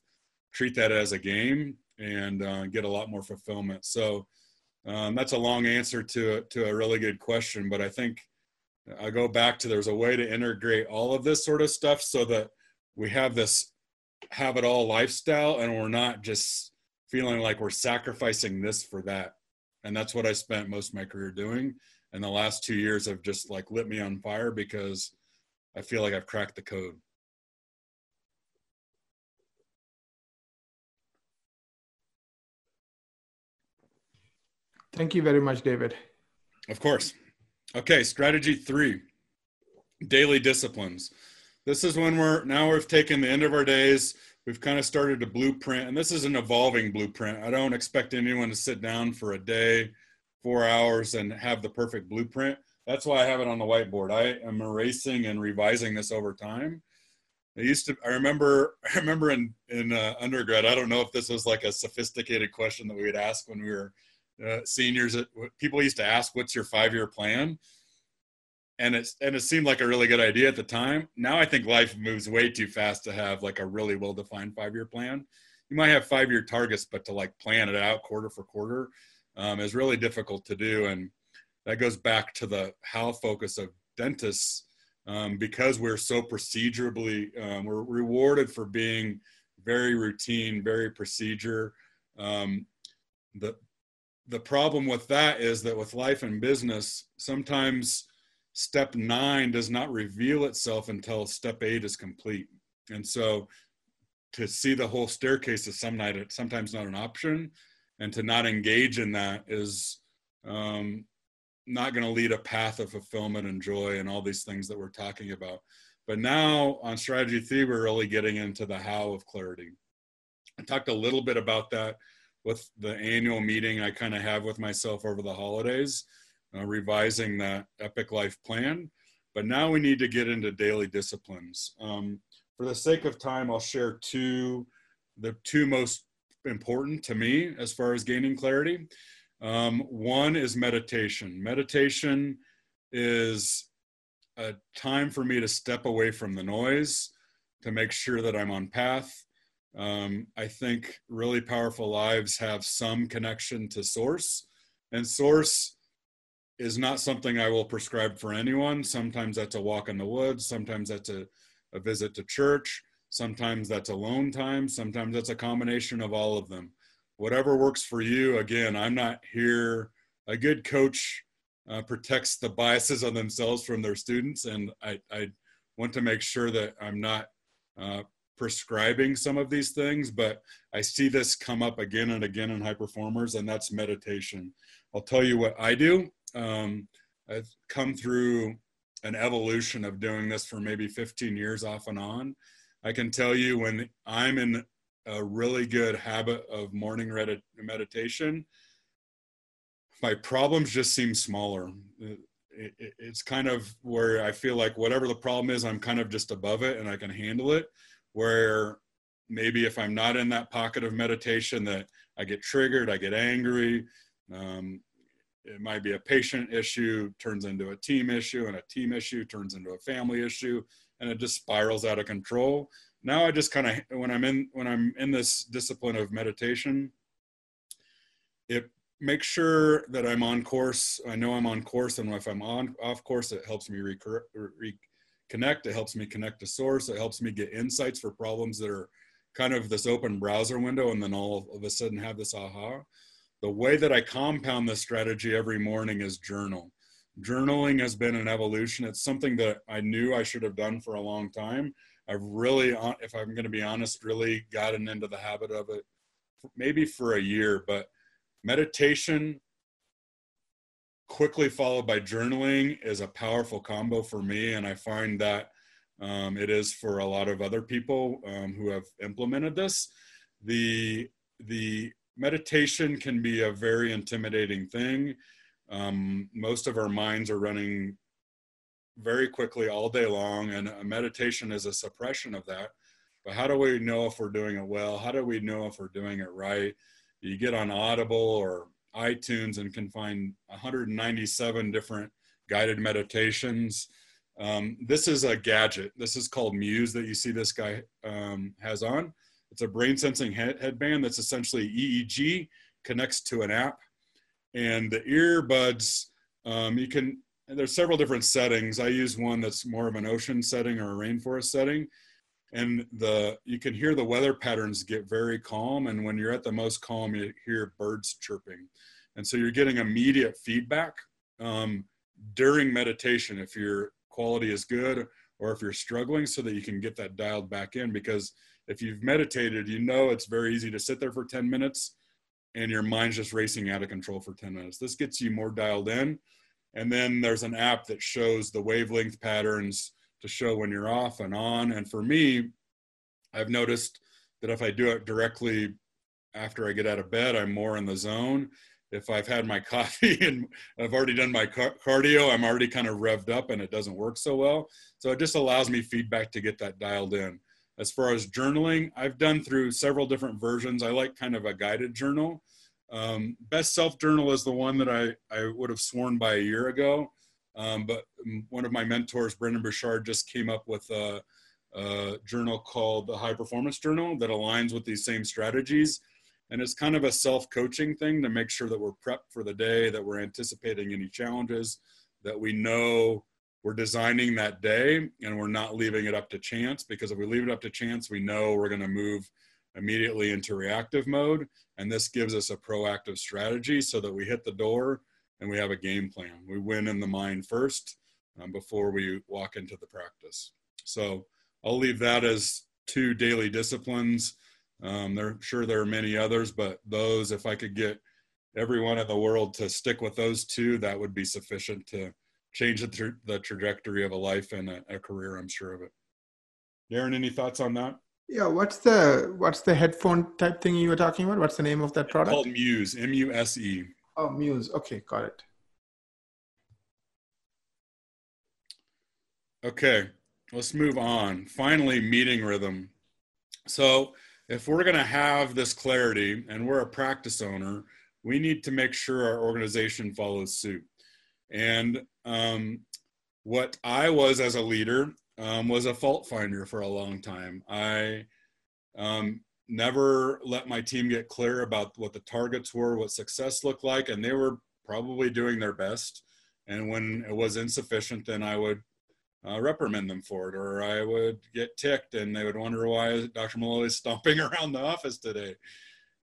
treat that as a game and uh, get a lot more fulfillment. So um, that's a long answer to to a really good question, but I think I go back to there's a way to integrate all of this sort of stuff so that we have this have it all lifestyle and we're not just feeling like we're sacrificing this for that. And that's what I spent most of my career doing. And the last two years have just like lit me on fire because I feel like I've cracked the code. Thank you very much, David. Of course. Okay, strategy three daily disciplines. This is when we're now we've taken the end of our days. We've kind of started a blueprint, and this is an evolving blueprint. I don't expect anyone to sit down for a day, four hours, and have the perfect blueprint. That's why I have it on the whiteboard. I am erasing and revising this over time. I used to. I remember. I remember in in uh, undergrad. I don't know if this was like a sophisticated question that we would ask when we were uh, seniors people used to ask what's your five year plan and it's and it seemed like a really good idea at the time. Now i think life moves way too fast to have like a really well defined five year plan. You might have five year targets but to like plan it out quarter for quarter um, is really difficult to do. And that goes back to the how focus of dentists um, because we're so procedurally um, we're rewarded for being very routine very procedure. Um, the the problem with that is that with life and business, sometimes step nine does not reveal itself until step eight is complete. And so to see the whole staircase is some night, sometimes not an option. And to not engage in that is um, not going to lead a path of fulfillment and joy and all these things that we're talking about. But now on strategy three, we're really getting into the how of clarity. I talked a little bit about that with the annual meeting I kind of have with myself over the holidays, uh, revising that Epic Life plan. But now we need to get into daily disciplines. Um, for the sake of time, I'll share two, the two most important to me as far as gaining clarity. Um, one is meditation. Meditation is a time for me to step away from the noise, to make sure that I'm on path, um, I think really powerful lives have some connection to source, and source is not something I will prescribe for anyone. Sometimes that's a walk in the woods, sometimes that's a, a visit to church, sometimes that's alone time, sometimes that's a combination of all of them. Whatever works for you, again, I'm not here. A good coach uh, protects the biases on themselves from their students, and I, I want to make sure that I'm not uh, prescribing some of these things, but I see this come up again and again in high performers, and that's meditation. I'll tell you what I do. Um, I've come through an evolution of doing this for maybe 15 years off and on. I can tell you when I'm in a really good habit of morning meditation, my problems just seem smaller. it's kind of where I feel like whatever the problem is, I'm kind of just above it and I can handle it where maybe if I'm not in that pocket of meditation that I get triggered, I get angry. Um, it might be a patient issue turns into a team issue and a team issue turns into a family issue and it just spirals out of control now i just kind of when i'm in when i'm in this discipline of meditation it makes sure that i'm on course i know i'm on course and if i'm on off course it helps me recur, re, connect. It helps me connect to source. It helps me get insights for problems that are kind of this open browser window and then all of a sudden have this aha. The way that I compound this strategy every morning is journal. Journaling has been an evolution. It's something that I knew I should have done for a long time. I've really, if I'm going to be honest, really gotten into the habit of it maybe for a year, but meditation quickly followed by journaling is a powerful combo for me. And I find that um, it is for a lot of other people um, who have implemented this. The, the meditation can be a very intimidating thing. Um, most of our minds are running very quickly all day long, and meditation is a suppression of that. But how do we know if we're doing it well? How do we know if we're doing it right? You get on Audible or iTunes and can find 197 different guided meditations. Um, this is a gadget. This is called Muse that you see this guy um, has on. It's a brain sensing head- headband that's essentially EEG, connects to an app. And the earbuds, um, you can, there's several different settings. I use one that's more of an ocean setting or a rainforest setting. And the you can hear the weather patterns get very calm. And when you're at the most calm, you hear birds chirping. And so you're getting immediate feedback um, during meditation if your quality is good or if you're struggling so that you can get that dialed back in because if you've meditated, you know it's very easy to sit there for 10 minutes and your mind's just racing out of control for 10 minutes. This gets you more dialed in. And then there's an app that shows the wavelength patterns to show when you're off and on. And for me, I've noticed that if I do it directly after I get out of bed, I'm more in the zone. If I've had my coffee and I've already done my cardio, I'm already kind of revved up and it doesn't work so well. So it just allows me feedback to get that dialed in. As far as journaling, I've done through several different versions. I like kind of a guided journal. Um, best self journal is the one that I, I would have sworn by a year ago. Um, but one of my mentors, Brendon Burchard, just came up with a, a, journal called the High Performance Journal that aligns with these same strategies. And it's kind of a self coaching thing to make sure that we're prepped for the day, that we're anticipating any challenges, that we know we're designing that day and we're not leaving it up to chance because if we leave it up to chance we know we're going to move immediately into reactive mode. And this gives us a proactive strategy so that we hit the door and we have a game plan. We win in the mind first um, before we walk into the practice. So i'll leave that as two daily disciplines. Um, there sure there are many others but those if i could get everyone in the world to stick with those two that would be sufficient to change the, tra- the trajectory of a life and a, a, career. I'm sure of it. Naren, any thoughts on that? Yeah, what's the what's the headphone type thing you were talking about? What's the name of that product? It's called Muse, M U S E. Oh, Muse. Okay, got it. Okay, let's move on. Finally, meeting rhythm. So, if we're going to have this clarity and we're a practice owner, we need to make sure our organization follows suit. And um, what I was as a leader um, was a fault finder for a long time. I um, never let my team get clear about what the targets were, what success looked like, and they were probably doing their best. And when it was insufficient, then I would uh, reprimand them for it, or I would get ticked, and they would wonder why Dr. Malloy is stomping around the office today.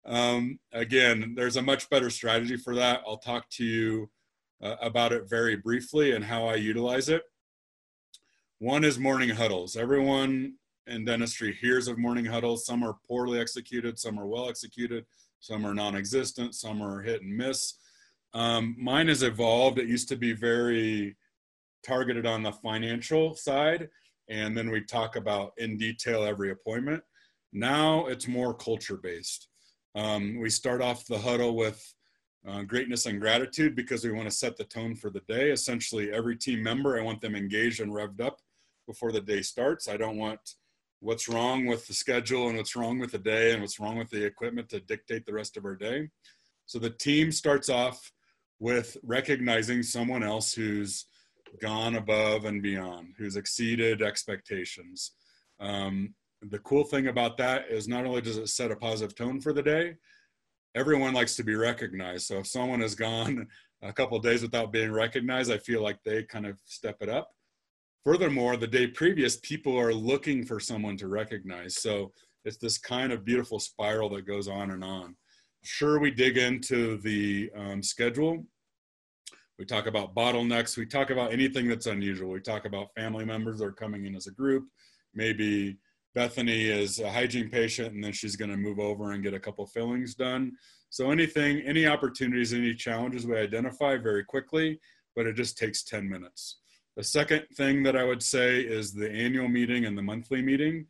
Um, again, there's a much better strategy for that. I'll talk to you uh, about it very briefly and how I utilize it. One is morning huddles. Everyone in dentistry hears of morning huddles. Some are poorly executed, some are well executed, some are non existent, some are hit and miss. Um, mine has evolved. It used to be very targeted on the financial side, and then we talk about in detail every appointment. Now it's more culture based. Um, we start off the huddle with uh, greatness and gratitude because we want to set the tone for the day. Essentially, every team member, I want them engaged and revved up before the day starts. I don't want what's wrong with the schedule and what's wrong with the day and what's wrong with the equipment to dictate the rest of our day. So the team starts off with recognizing someone else who's gone above and beyond, who's exceeded expectations. Um, the cool thing about that is not only does it set a positive tone for the day, everyone likes to be recognized. So if someone has gone a couple days without being recognized, I feel like they kind of step it up. Furthermore, the day previous, people are looking for someone to recognize. So it's this kind of beautiful spiral that goes on and on. Sure, we dig into the um, schedule. We talk about bottlenecks. We talk about anything that's unusual. We talk about family members that are coming in as a group, maybe Bethany is a hygiene patient, and then she's going to move over and get a couple fillings done. So anything, any opportunities, any challenges we identify very quickly, but it just takes 10 minutes. The second thing that I would say is the annual meeting and the monthly meeting.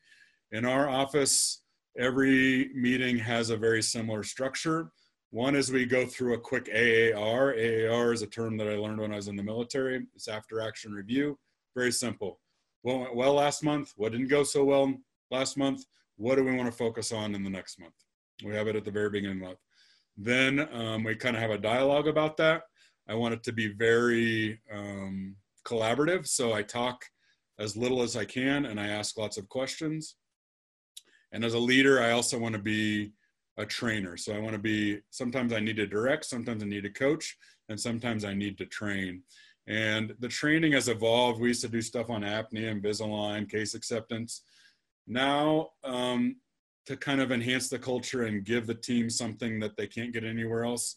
In our office, every meeting has a very similar structure. One is we go through a quick AAR. AAR is a term that I learned when I was in the military. It's after action review. Very simple. What went well last month? What didn't go so well last month? What do we want to focus on in the next month? We have it at the very beginning of the month. Then um, we kind of have a dialogue about that. I want it to be very um, collaborative. So I talk as little as I can and I ask lots of questions. And as a leader, I also want to be a trainer. So I want to be, sometimes I need to direct, sometimes I need to coach, and sometimes I need to train. And the training has evolved. We used to do stuff on apnea, Invisalign, case acceptance. Now, um, to kind of enhance the culture and give the team something that they can't get anywhere else,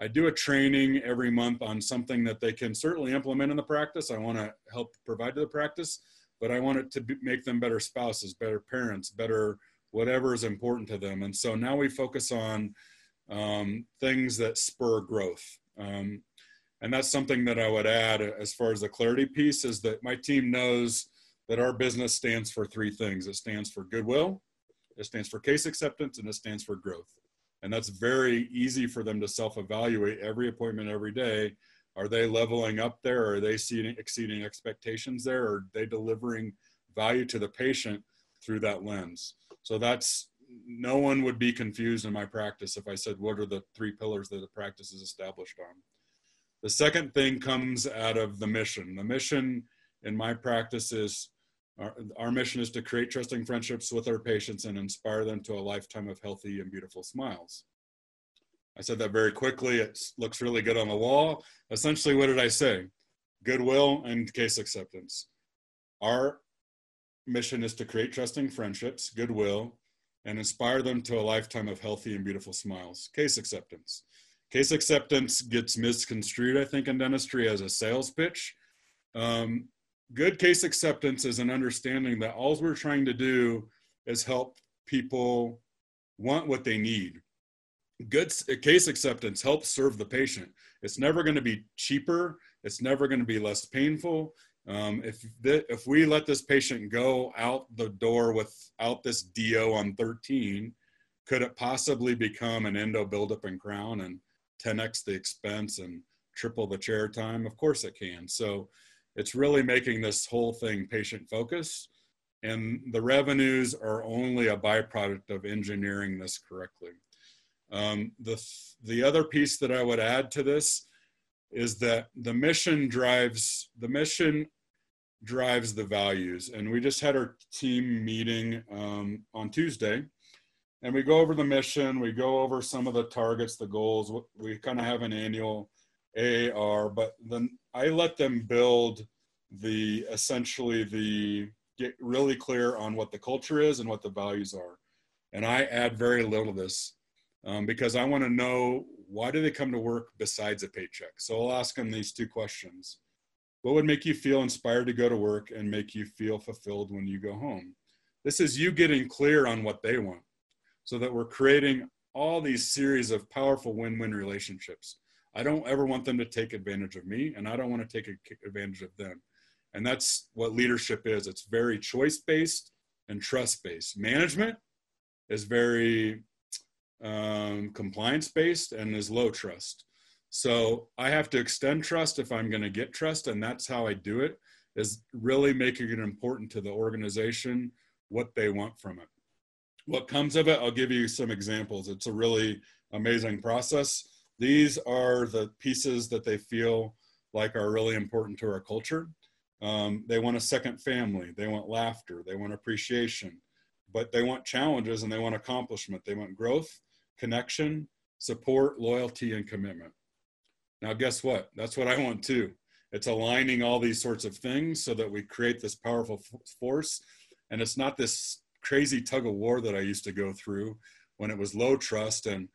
I do a training every month on something that they can certainly implement in the practice. I want to help provide to the practice, but I want it to be, make them better spouses, better parents, better whatever is important to them. And so now we focus on um, things that spur growth. Um, and that's something that I would add as far as the clarity piece is that my team knows that our business stands for three things it stands for goodwill, it stands for case acceptance, and it stands for growth. And that's very easy for them to self evaluate every appointment every day. Are they leveling up there? Are they exceeding, exceeding expectations there? Are they delivering value to the patient through that lens? So that's no one would be confused in my practice if I said, what are the three pillars that the practice is established on? The second thing comes out of the mission. The mission in my practice is our, our mission is to create trusting friendships with our patients and inspire them to a lifetime of healthy and beautiful smiles. I said that very quickly. It looks really good on the wall. Essentially, what did I say? Goodwill and case acceptance. Our mission is to create trusting friendships, goodwill, and inspire them to a lifetime of healthy and beautiful smiles. Case acceptance. Case acceptance gets misconstrued, I think, in dentistry as a sales pitch. Um, good case acceptance is an understanding that all we're trying to do is help people want what they need. Good case acceptance helps serve the patient. It's never going to be cheaper. It's never going to be less painful. Um, if th- if we let this patient go out the door without this DO on 13, could it possibly become an endo buildup and crown and 10x the expense and triple the chair time? Of course it can. So it's really making this whole thing patient focused, and the revenues are only a byproduct of engineering this correctly. Um, the the other piece that I would add to this is that the mission drives the mission drives the values and we just had our team meeting um, on tuesday and we go over the mission we go over some of the targets the goals we kind of have an annual aar but then i let them build the essentially the get really clear on what the culture is and what the values are and i add very little to this um, because i want to know why do they come to work besides a paycheck? So I'll ask them these two questions. What would make you feel inspired to go to work and make you feel fulfilled when you go home? This is you getting clear on what they want so that we're creating all these series of powerful win win relationships. I don't ever want them to take advantage of me, and I don't want to take advantage of them. And that's what leadership is it's very choice based and trust based. Management is very um, compliance based and is low trust. So I have to extend trust if I'm going to get trust, and that's how I do it. Is really making it important to the organization what they want from it. What comes of it, I'll give you some examples. It's a really amazing process. These are the pieces that they feel like are really important to our culture. Um, they want a second family. They want laughter. They want appreciation, but they want challenges and they want accomplishment. They want growth connection, support, loyalty, and commitment. Now, guess what? That's what I want too. It's aligning all these sorts of things so that we create this powerful force. And it's not this crazy tug of war that I used to go through when it was low trust and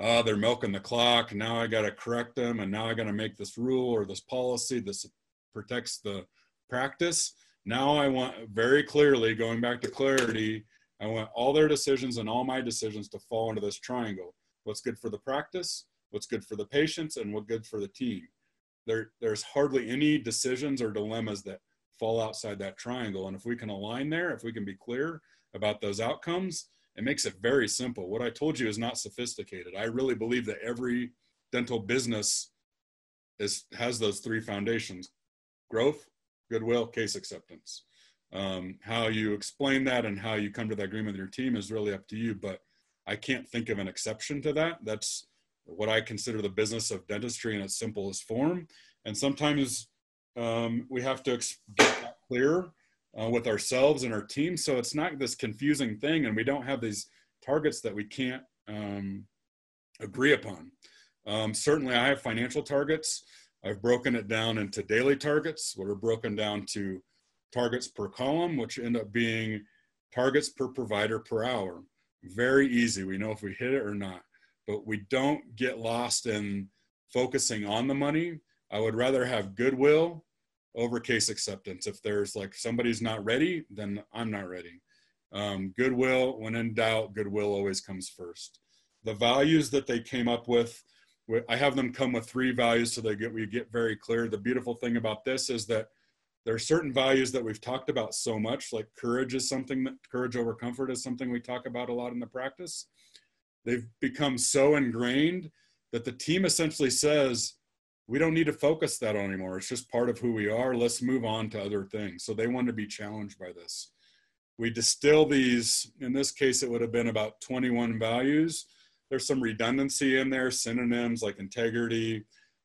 uh, they're milking the clock. Now I got to correct them. And now I got to make this rule or this policy. This protects the practice. Now I want very clearly, going back to clarity, I want all their decisions and all my decisions to fall into this triangle. What's good for the practice, what's good for the patients, and what's good for the team. There, there's hardly any decisions or dilemmas that fall outside that triangle. And if we can align there, if we can be clear about those outcomes, it makes it very simple. What I told you is not sophisticated. I really believe that every dental business is has those three foundations: growth, goodwill, case acceptance. Um, how you explain that and how you come to that agreement with your team is really up to you. But I can't think of an exception to that. That's what I consider the business of dentistry in its simplest form. And sometimes um, we have to get that clear uh, with ourselves and our team. So it's not this confusing thing, and we don't have these targets that we can't um, agree upon. Um, certainly, I have financial targets. I've broken it down into daily targets, what are broken down to targets per column, which end up being targets per provider per hour. Very easy. We know if we hit it or not, but we don't get lost in focusing on the money. I would rather have goodwill over case acceptance. If there's like somebody's not ready, then I'm not ready. Um, goodwill, when in doubt, goodwill always comes first. The values that they came up with, I have them come with three values so they get we get very clear. The beautiful thing about this is that there are certain values that we've talked about so much, like courage is something that courage over comfort is something we talk about a lot in the practice. They've become so ingrained that the team essentially says, we don't need to focus that on anymore. It's just part of who we are. Let's move on to other things. So they want to be challenged by this. We distill these, in this case, it would have been about 21 values. There's some redundancy in there, synonyms like integrity,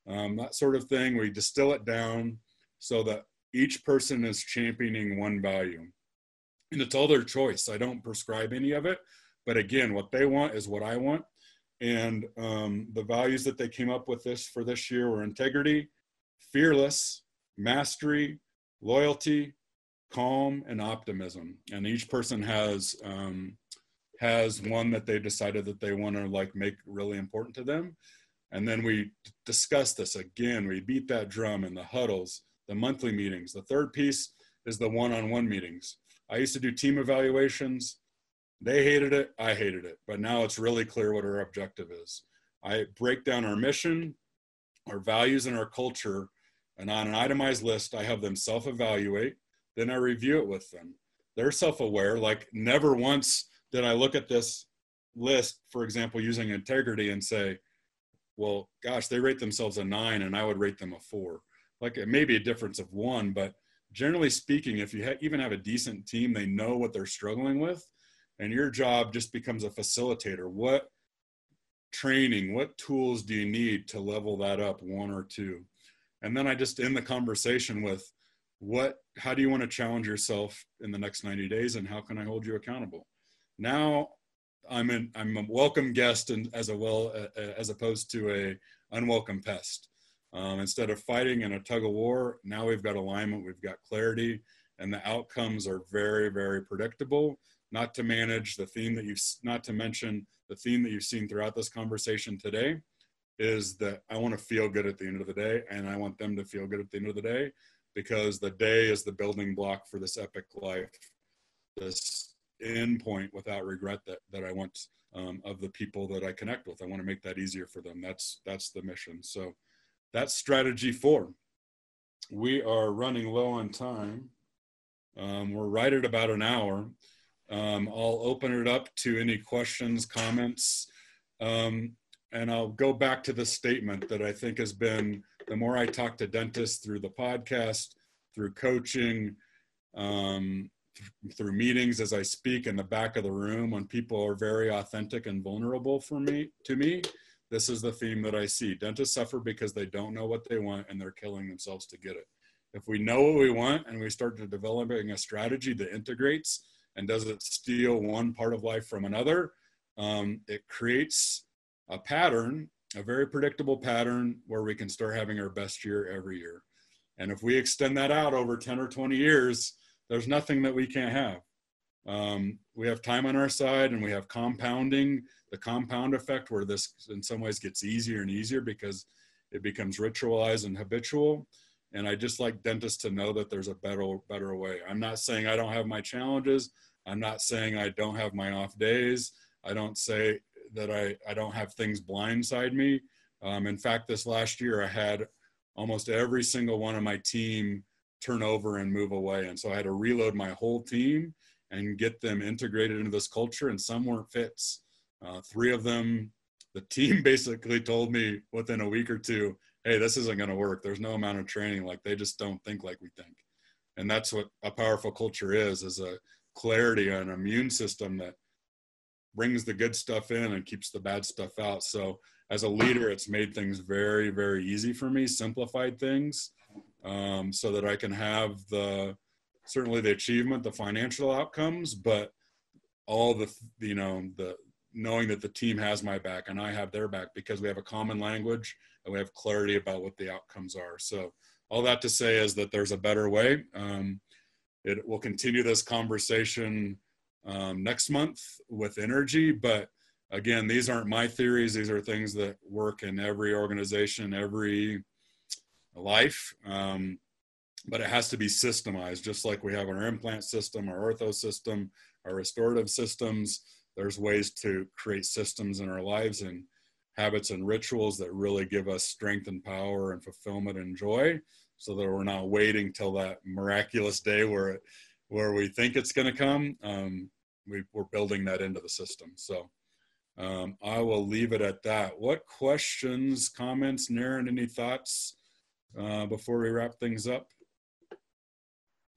um, that sort of thing. We distill it down so that each person is championing one value. And it's all their choice. I don't prescribe any of it. But again, what they want is what I want. And um, the values that they came up with this for this year were integrity, fearless, mastery, loyalty, calm, and optimism. And each person has um, has one that they decided that they want to like make really important to them. And then we discuss this again. We beat that drum in the huddles the monthly meetings. The third piece is the one on one meetings. I used to do team evaluations. They hated it, I hated it, but now it's really clear what our objective is. I break down our mission, our values, and our culture, and on an itemized list, I have them self evaluate. Then I review it with them. They're self aware, like, never once did I look at this list, for example, using integrity and say, well, gosh, they rate themselves a nine, and I would rate them a four like it may be a difference of one, but generally speaking, if you ha- even have a decent team, they know what they're struggling with, and your job just becomes a facilitator. What training, what tools do you need to level that up one or two? And then I just end the conversation with what how do you want to challenge yourself in the next 90 days and how can I hold you accountable? Now I'm an I'm a welcome guest and as a well as opposed to a unwelcome pest. Um, instead of fighting in a tug of war, now we've got alignment, we've got clarity, and the outcomes are very, very predictable. Not to manage the theme that you've, not to mention the theme that you've seen throughout this conversation today is that I want to feel good at the end of the day, and I want them to feel good at the end of the day because the day is the building block for this epic life, this end point without regret that, that I want um, of the people that I connect with. I want to make that easier for them. That's, that's the mission. So, that's strategy four. We are running low on time. Um, we're right at about an hour. Um, I'll open it up to any questions, comments, um, and I'll go back to the statement that I think has been the more I talk to dentists through the podcast, through coaching, um, th- through meetings as I speak in the back of the room when people are very authentic and vulnerable for me to me this is the theme that I see. Dentists suffer because they don't know what they want and they're killing themselves to get it. If we know what we want and we start to developing a strategy that integrates and doesn't steal one part of life from another, um, it creates a pattern, a very predictable pattern where we can start having our best year every year. And if we extend that out over 10 or 20 years, there's nothing that we can't have. Um, we have time on our side and we have compounding, the compound effect, where this in some ways gets easier and easier because it becomes ritualized and habitual. And I just like dentists to know that there's a better, better way. I'm not saying I don't have my challenges. I'm not saying I don't have my off days. I don't say that I, I don't have things blindside me. Um, in fact, this last year I had almost every single one of my team turn over and move away. And so I had to reload my whole team and get them integrated into this culture. And some weren't fits. Uh, three of them, the team basically told me within a week or two, hey, this isn't going to work. There's no amount of training. Like they just don't think like we think. And that's what a powerful culture is, is a clarity, an immune system that brings the good stuff in and keeps the bad stuff out. So as a leader, it's made things very, very easy for me, simplified things um, so that I can have the, certainly the achievement, the financial outcomes, but all the, you know, the, knowing that the team has my back and I have their back because we have a common language and we have clarity about what the outcomes are. So all that to say is that there's a better way. Um, it will continue this conversation um, next month with energy, but again, these aren't my theories. These are things that work in every organization, every life. Um, but it has to be systemized, just like we have our implant system, our ortho system, our restorative systems. There's ways to create systems in our lives and habits and rituals that really give us strength and power and fulfillment and joy so that we're not waiting till that miraculous day where it, where we think it's going to come um, we, are building that into the system so um, i will leave it at that what questions comments Naren, any thoughts uh, before we wrap things up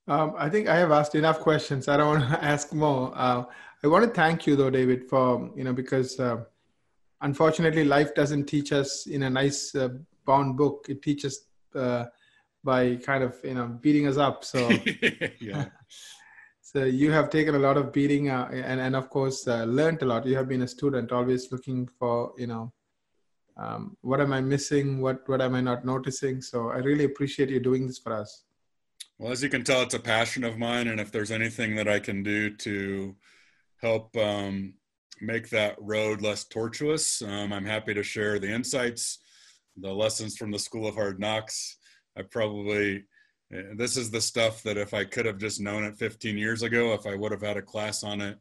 um, I think I have asked enough questions. I don't want to ask more. Uh, I want to thank you though, David, for you know because uh, unfortunately life doesn't teach us in a nice uh, bound book. It teaches uh, by kind of you know beating us up. So yeah. so you have taken a lot of beating uh, and and of course uh, learned a lot. You have been a student, always looking for you know. Um, what am I missing? What what am I not noticing? So I really appreciate you doing this for us. Well, as you can tell, it's a passion of mine, and if there's anything that I can do to help um, make that road less tortuous, um, I'm happy to share the insights, the lessons from the School of Hard Knocks. I probably eh, this is the stuff that if I could have just known it 15 years ago, if I would have had a class on it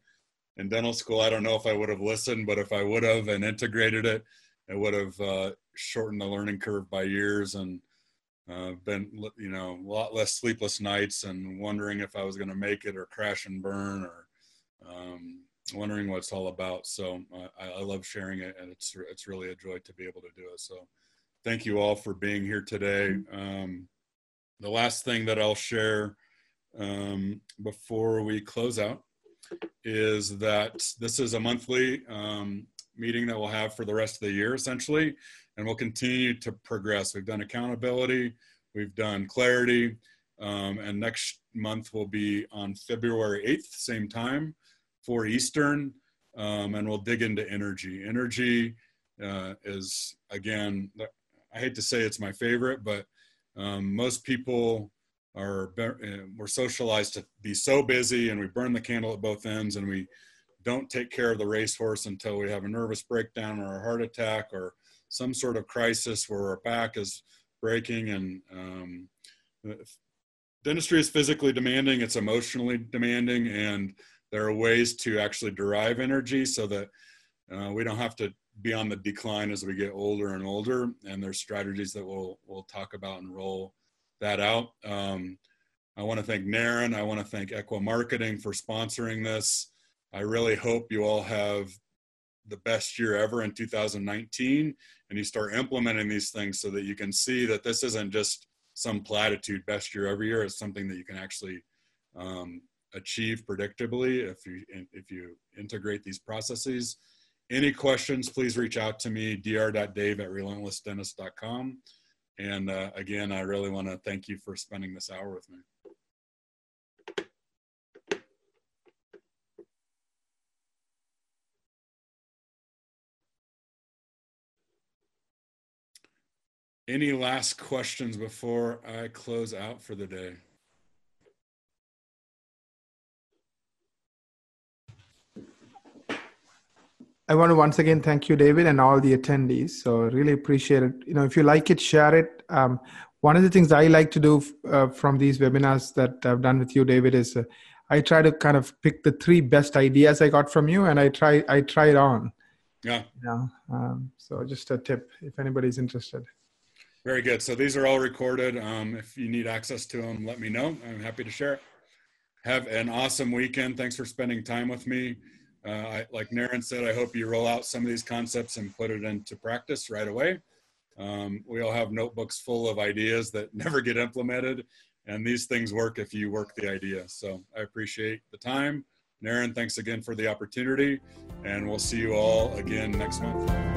in dental school, I don't know if I would have listened, but if I would have and integrated it, it would have uh, shortened the learning curve by years and uh, been you know a lot less sleepless nights and wondering if I was going to make it or crash and burn or um, wondering what it's all about. So uh, I, I, love sharing it, and it's it's really a joy to be able to do it. So thank you all for being here today. Um, the last thing that I'll share um, before we close out is that this is a monthly um, meeting that we'll have for the rest of the year, essentially and we'll continue to progress. We've done accountability, we've done clarity, um, and next month will be on February 8th, same time for Eastern, um, and we'll dig into energy. Energy uh, is, again, I hate to say it's my favorite, but um, most people are, uh, we're socialized to be so busy and we burn the candle at both ends and we don't take care of the racehorse until we have a nervous breakdown or a heart attack or some sort of crisis where our back is breaking and um, dentistry is physically demanding it's emotionally demanding and there are ways to actually derive energy so that uh, we don't have to be on the decline as we get older and older. And there's strategies that we'll we'll talk about and roll that out. Um, i want to thank Naren. I want to thank Ekwa marketing for sponsoring this. I really hope you all have the best year ever in 2019 and you start implementing these things so that you can see that this isn't just some platitude best year every year. It's something that you can actually um, achieve predictably if you if you integrate these processes. Any questions please reach out to me dr.dave at relentlessdentist.com and uh, again i really want to thank you for spending this hour with me. Any last questions before I close out for the day? I want to once again thank you, David, and all the attendees. So really appreciate it. You know, if you like it, share it. Um, one of the things I like to do uh, from these webinars that I've done with you, David, is uh, I try to kind of pick the three best ideas I got from you, and I try I try it on. Yeah. Yeah. Um, so just a tip if anybody's interested. Very good. So these are all recorded. Um, if you need access to them, let me know. I'm happy to share it. Have an awesome weekend. Thanks for spending time with me. Uh, I, like Naren said, I hope you roll out some of these concepts and put it into practice right away. Um, we all have notebooks full of ideas that never get implemented, and these things work if you work the idea. So I appreciate the time. Naren, thanks again for the opportunity, and we'll see you all again next month.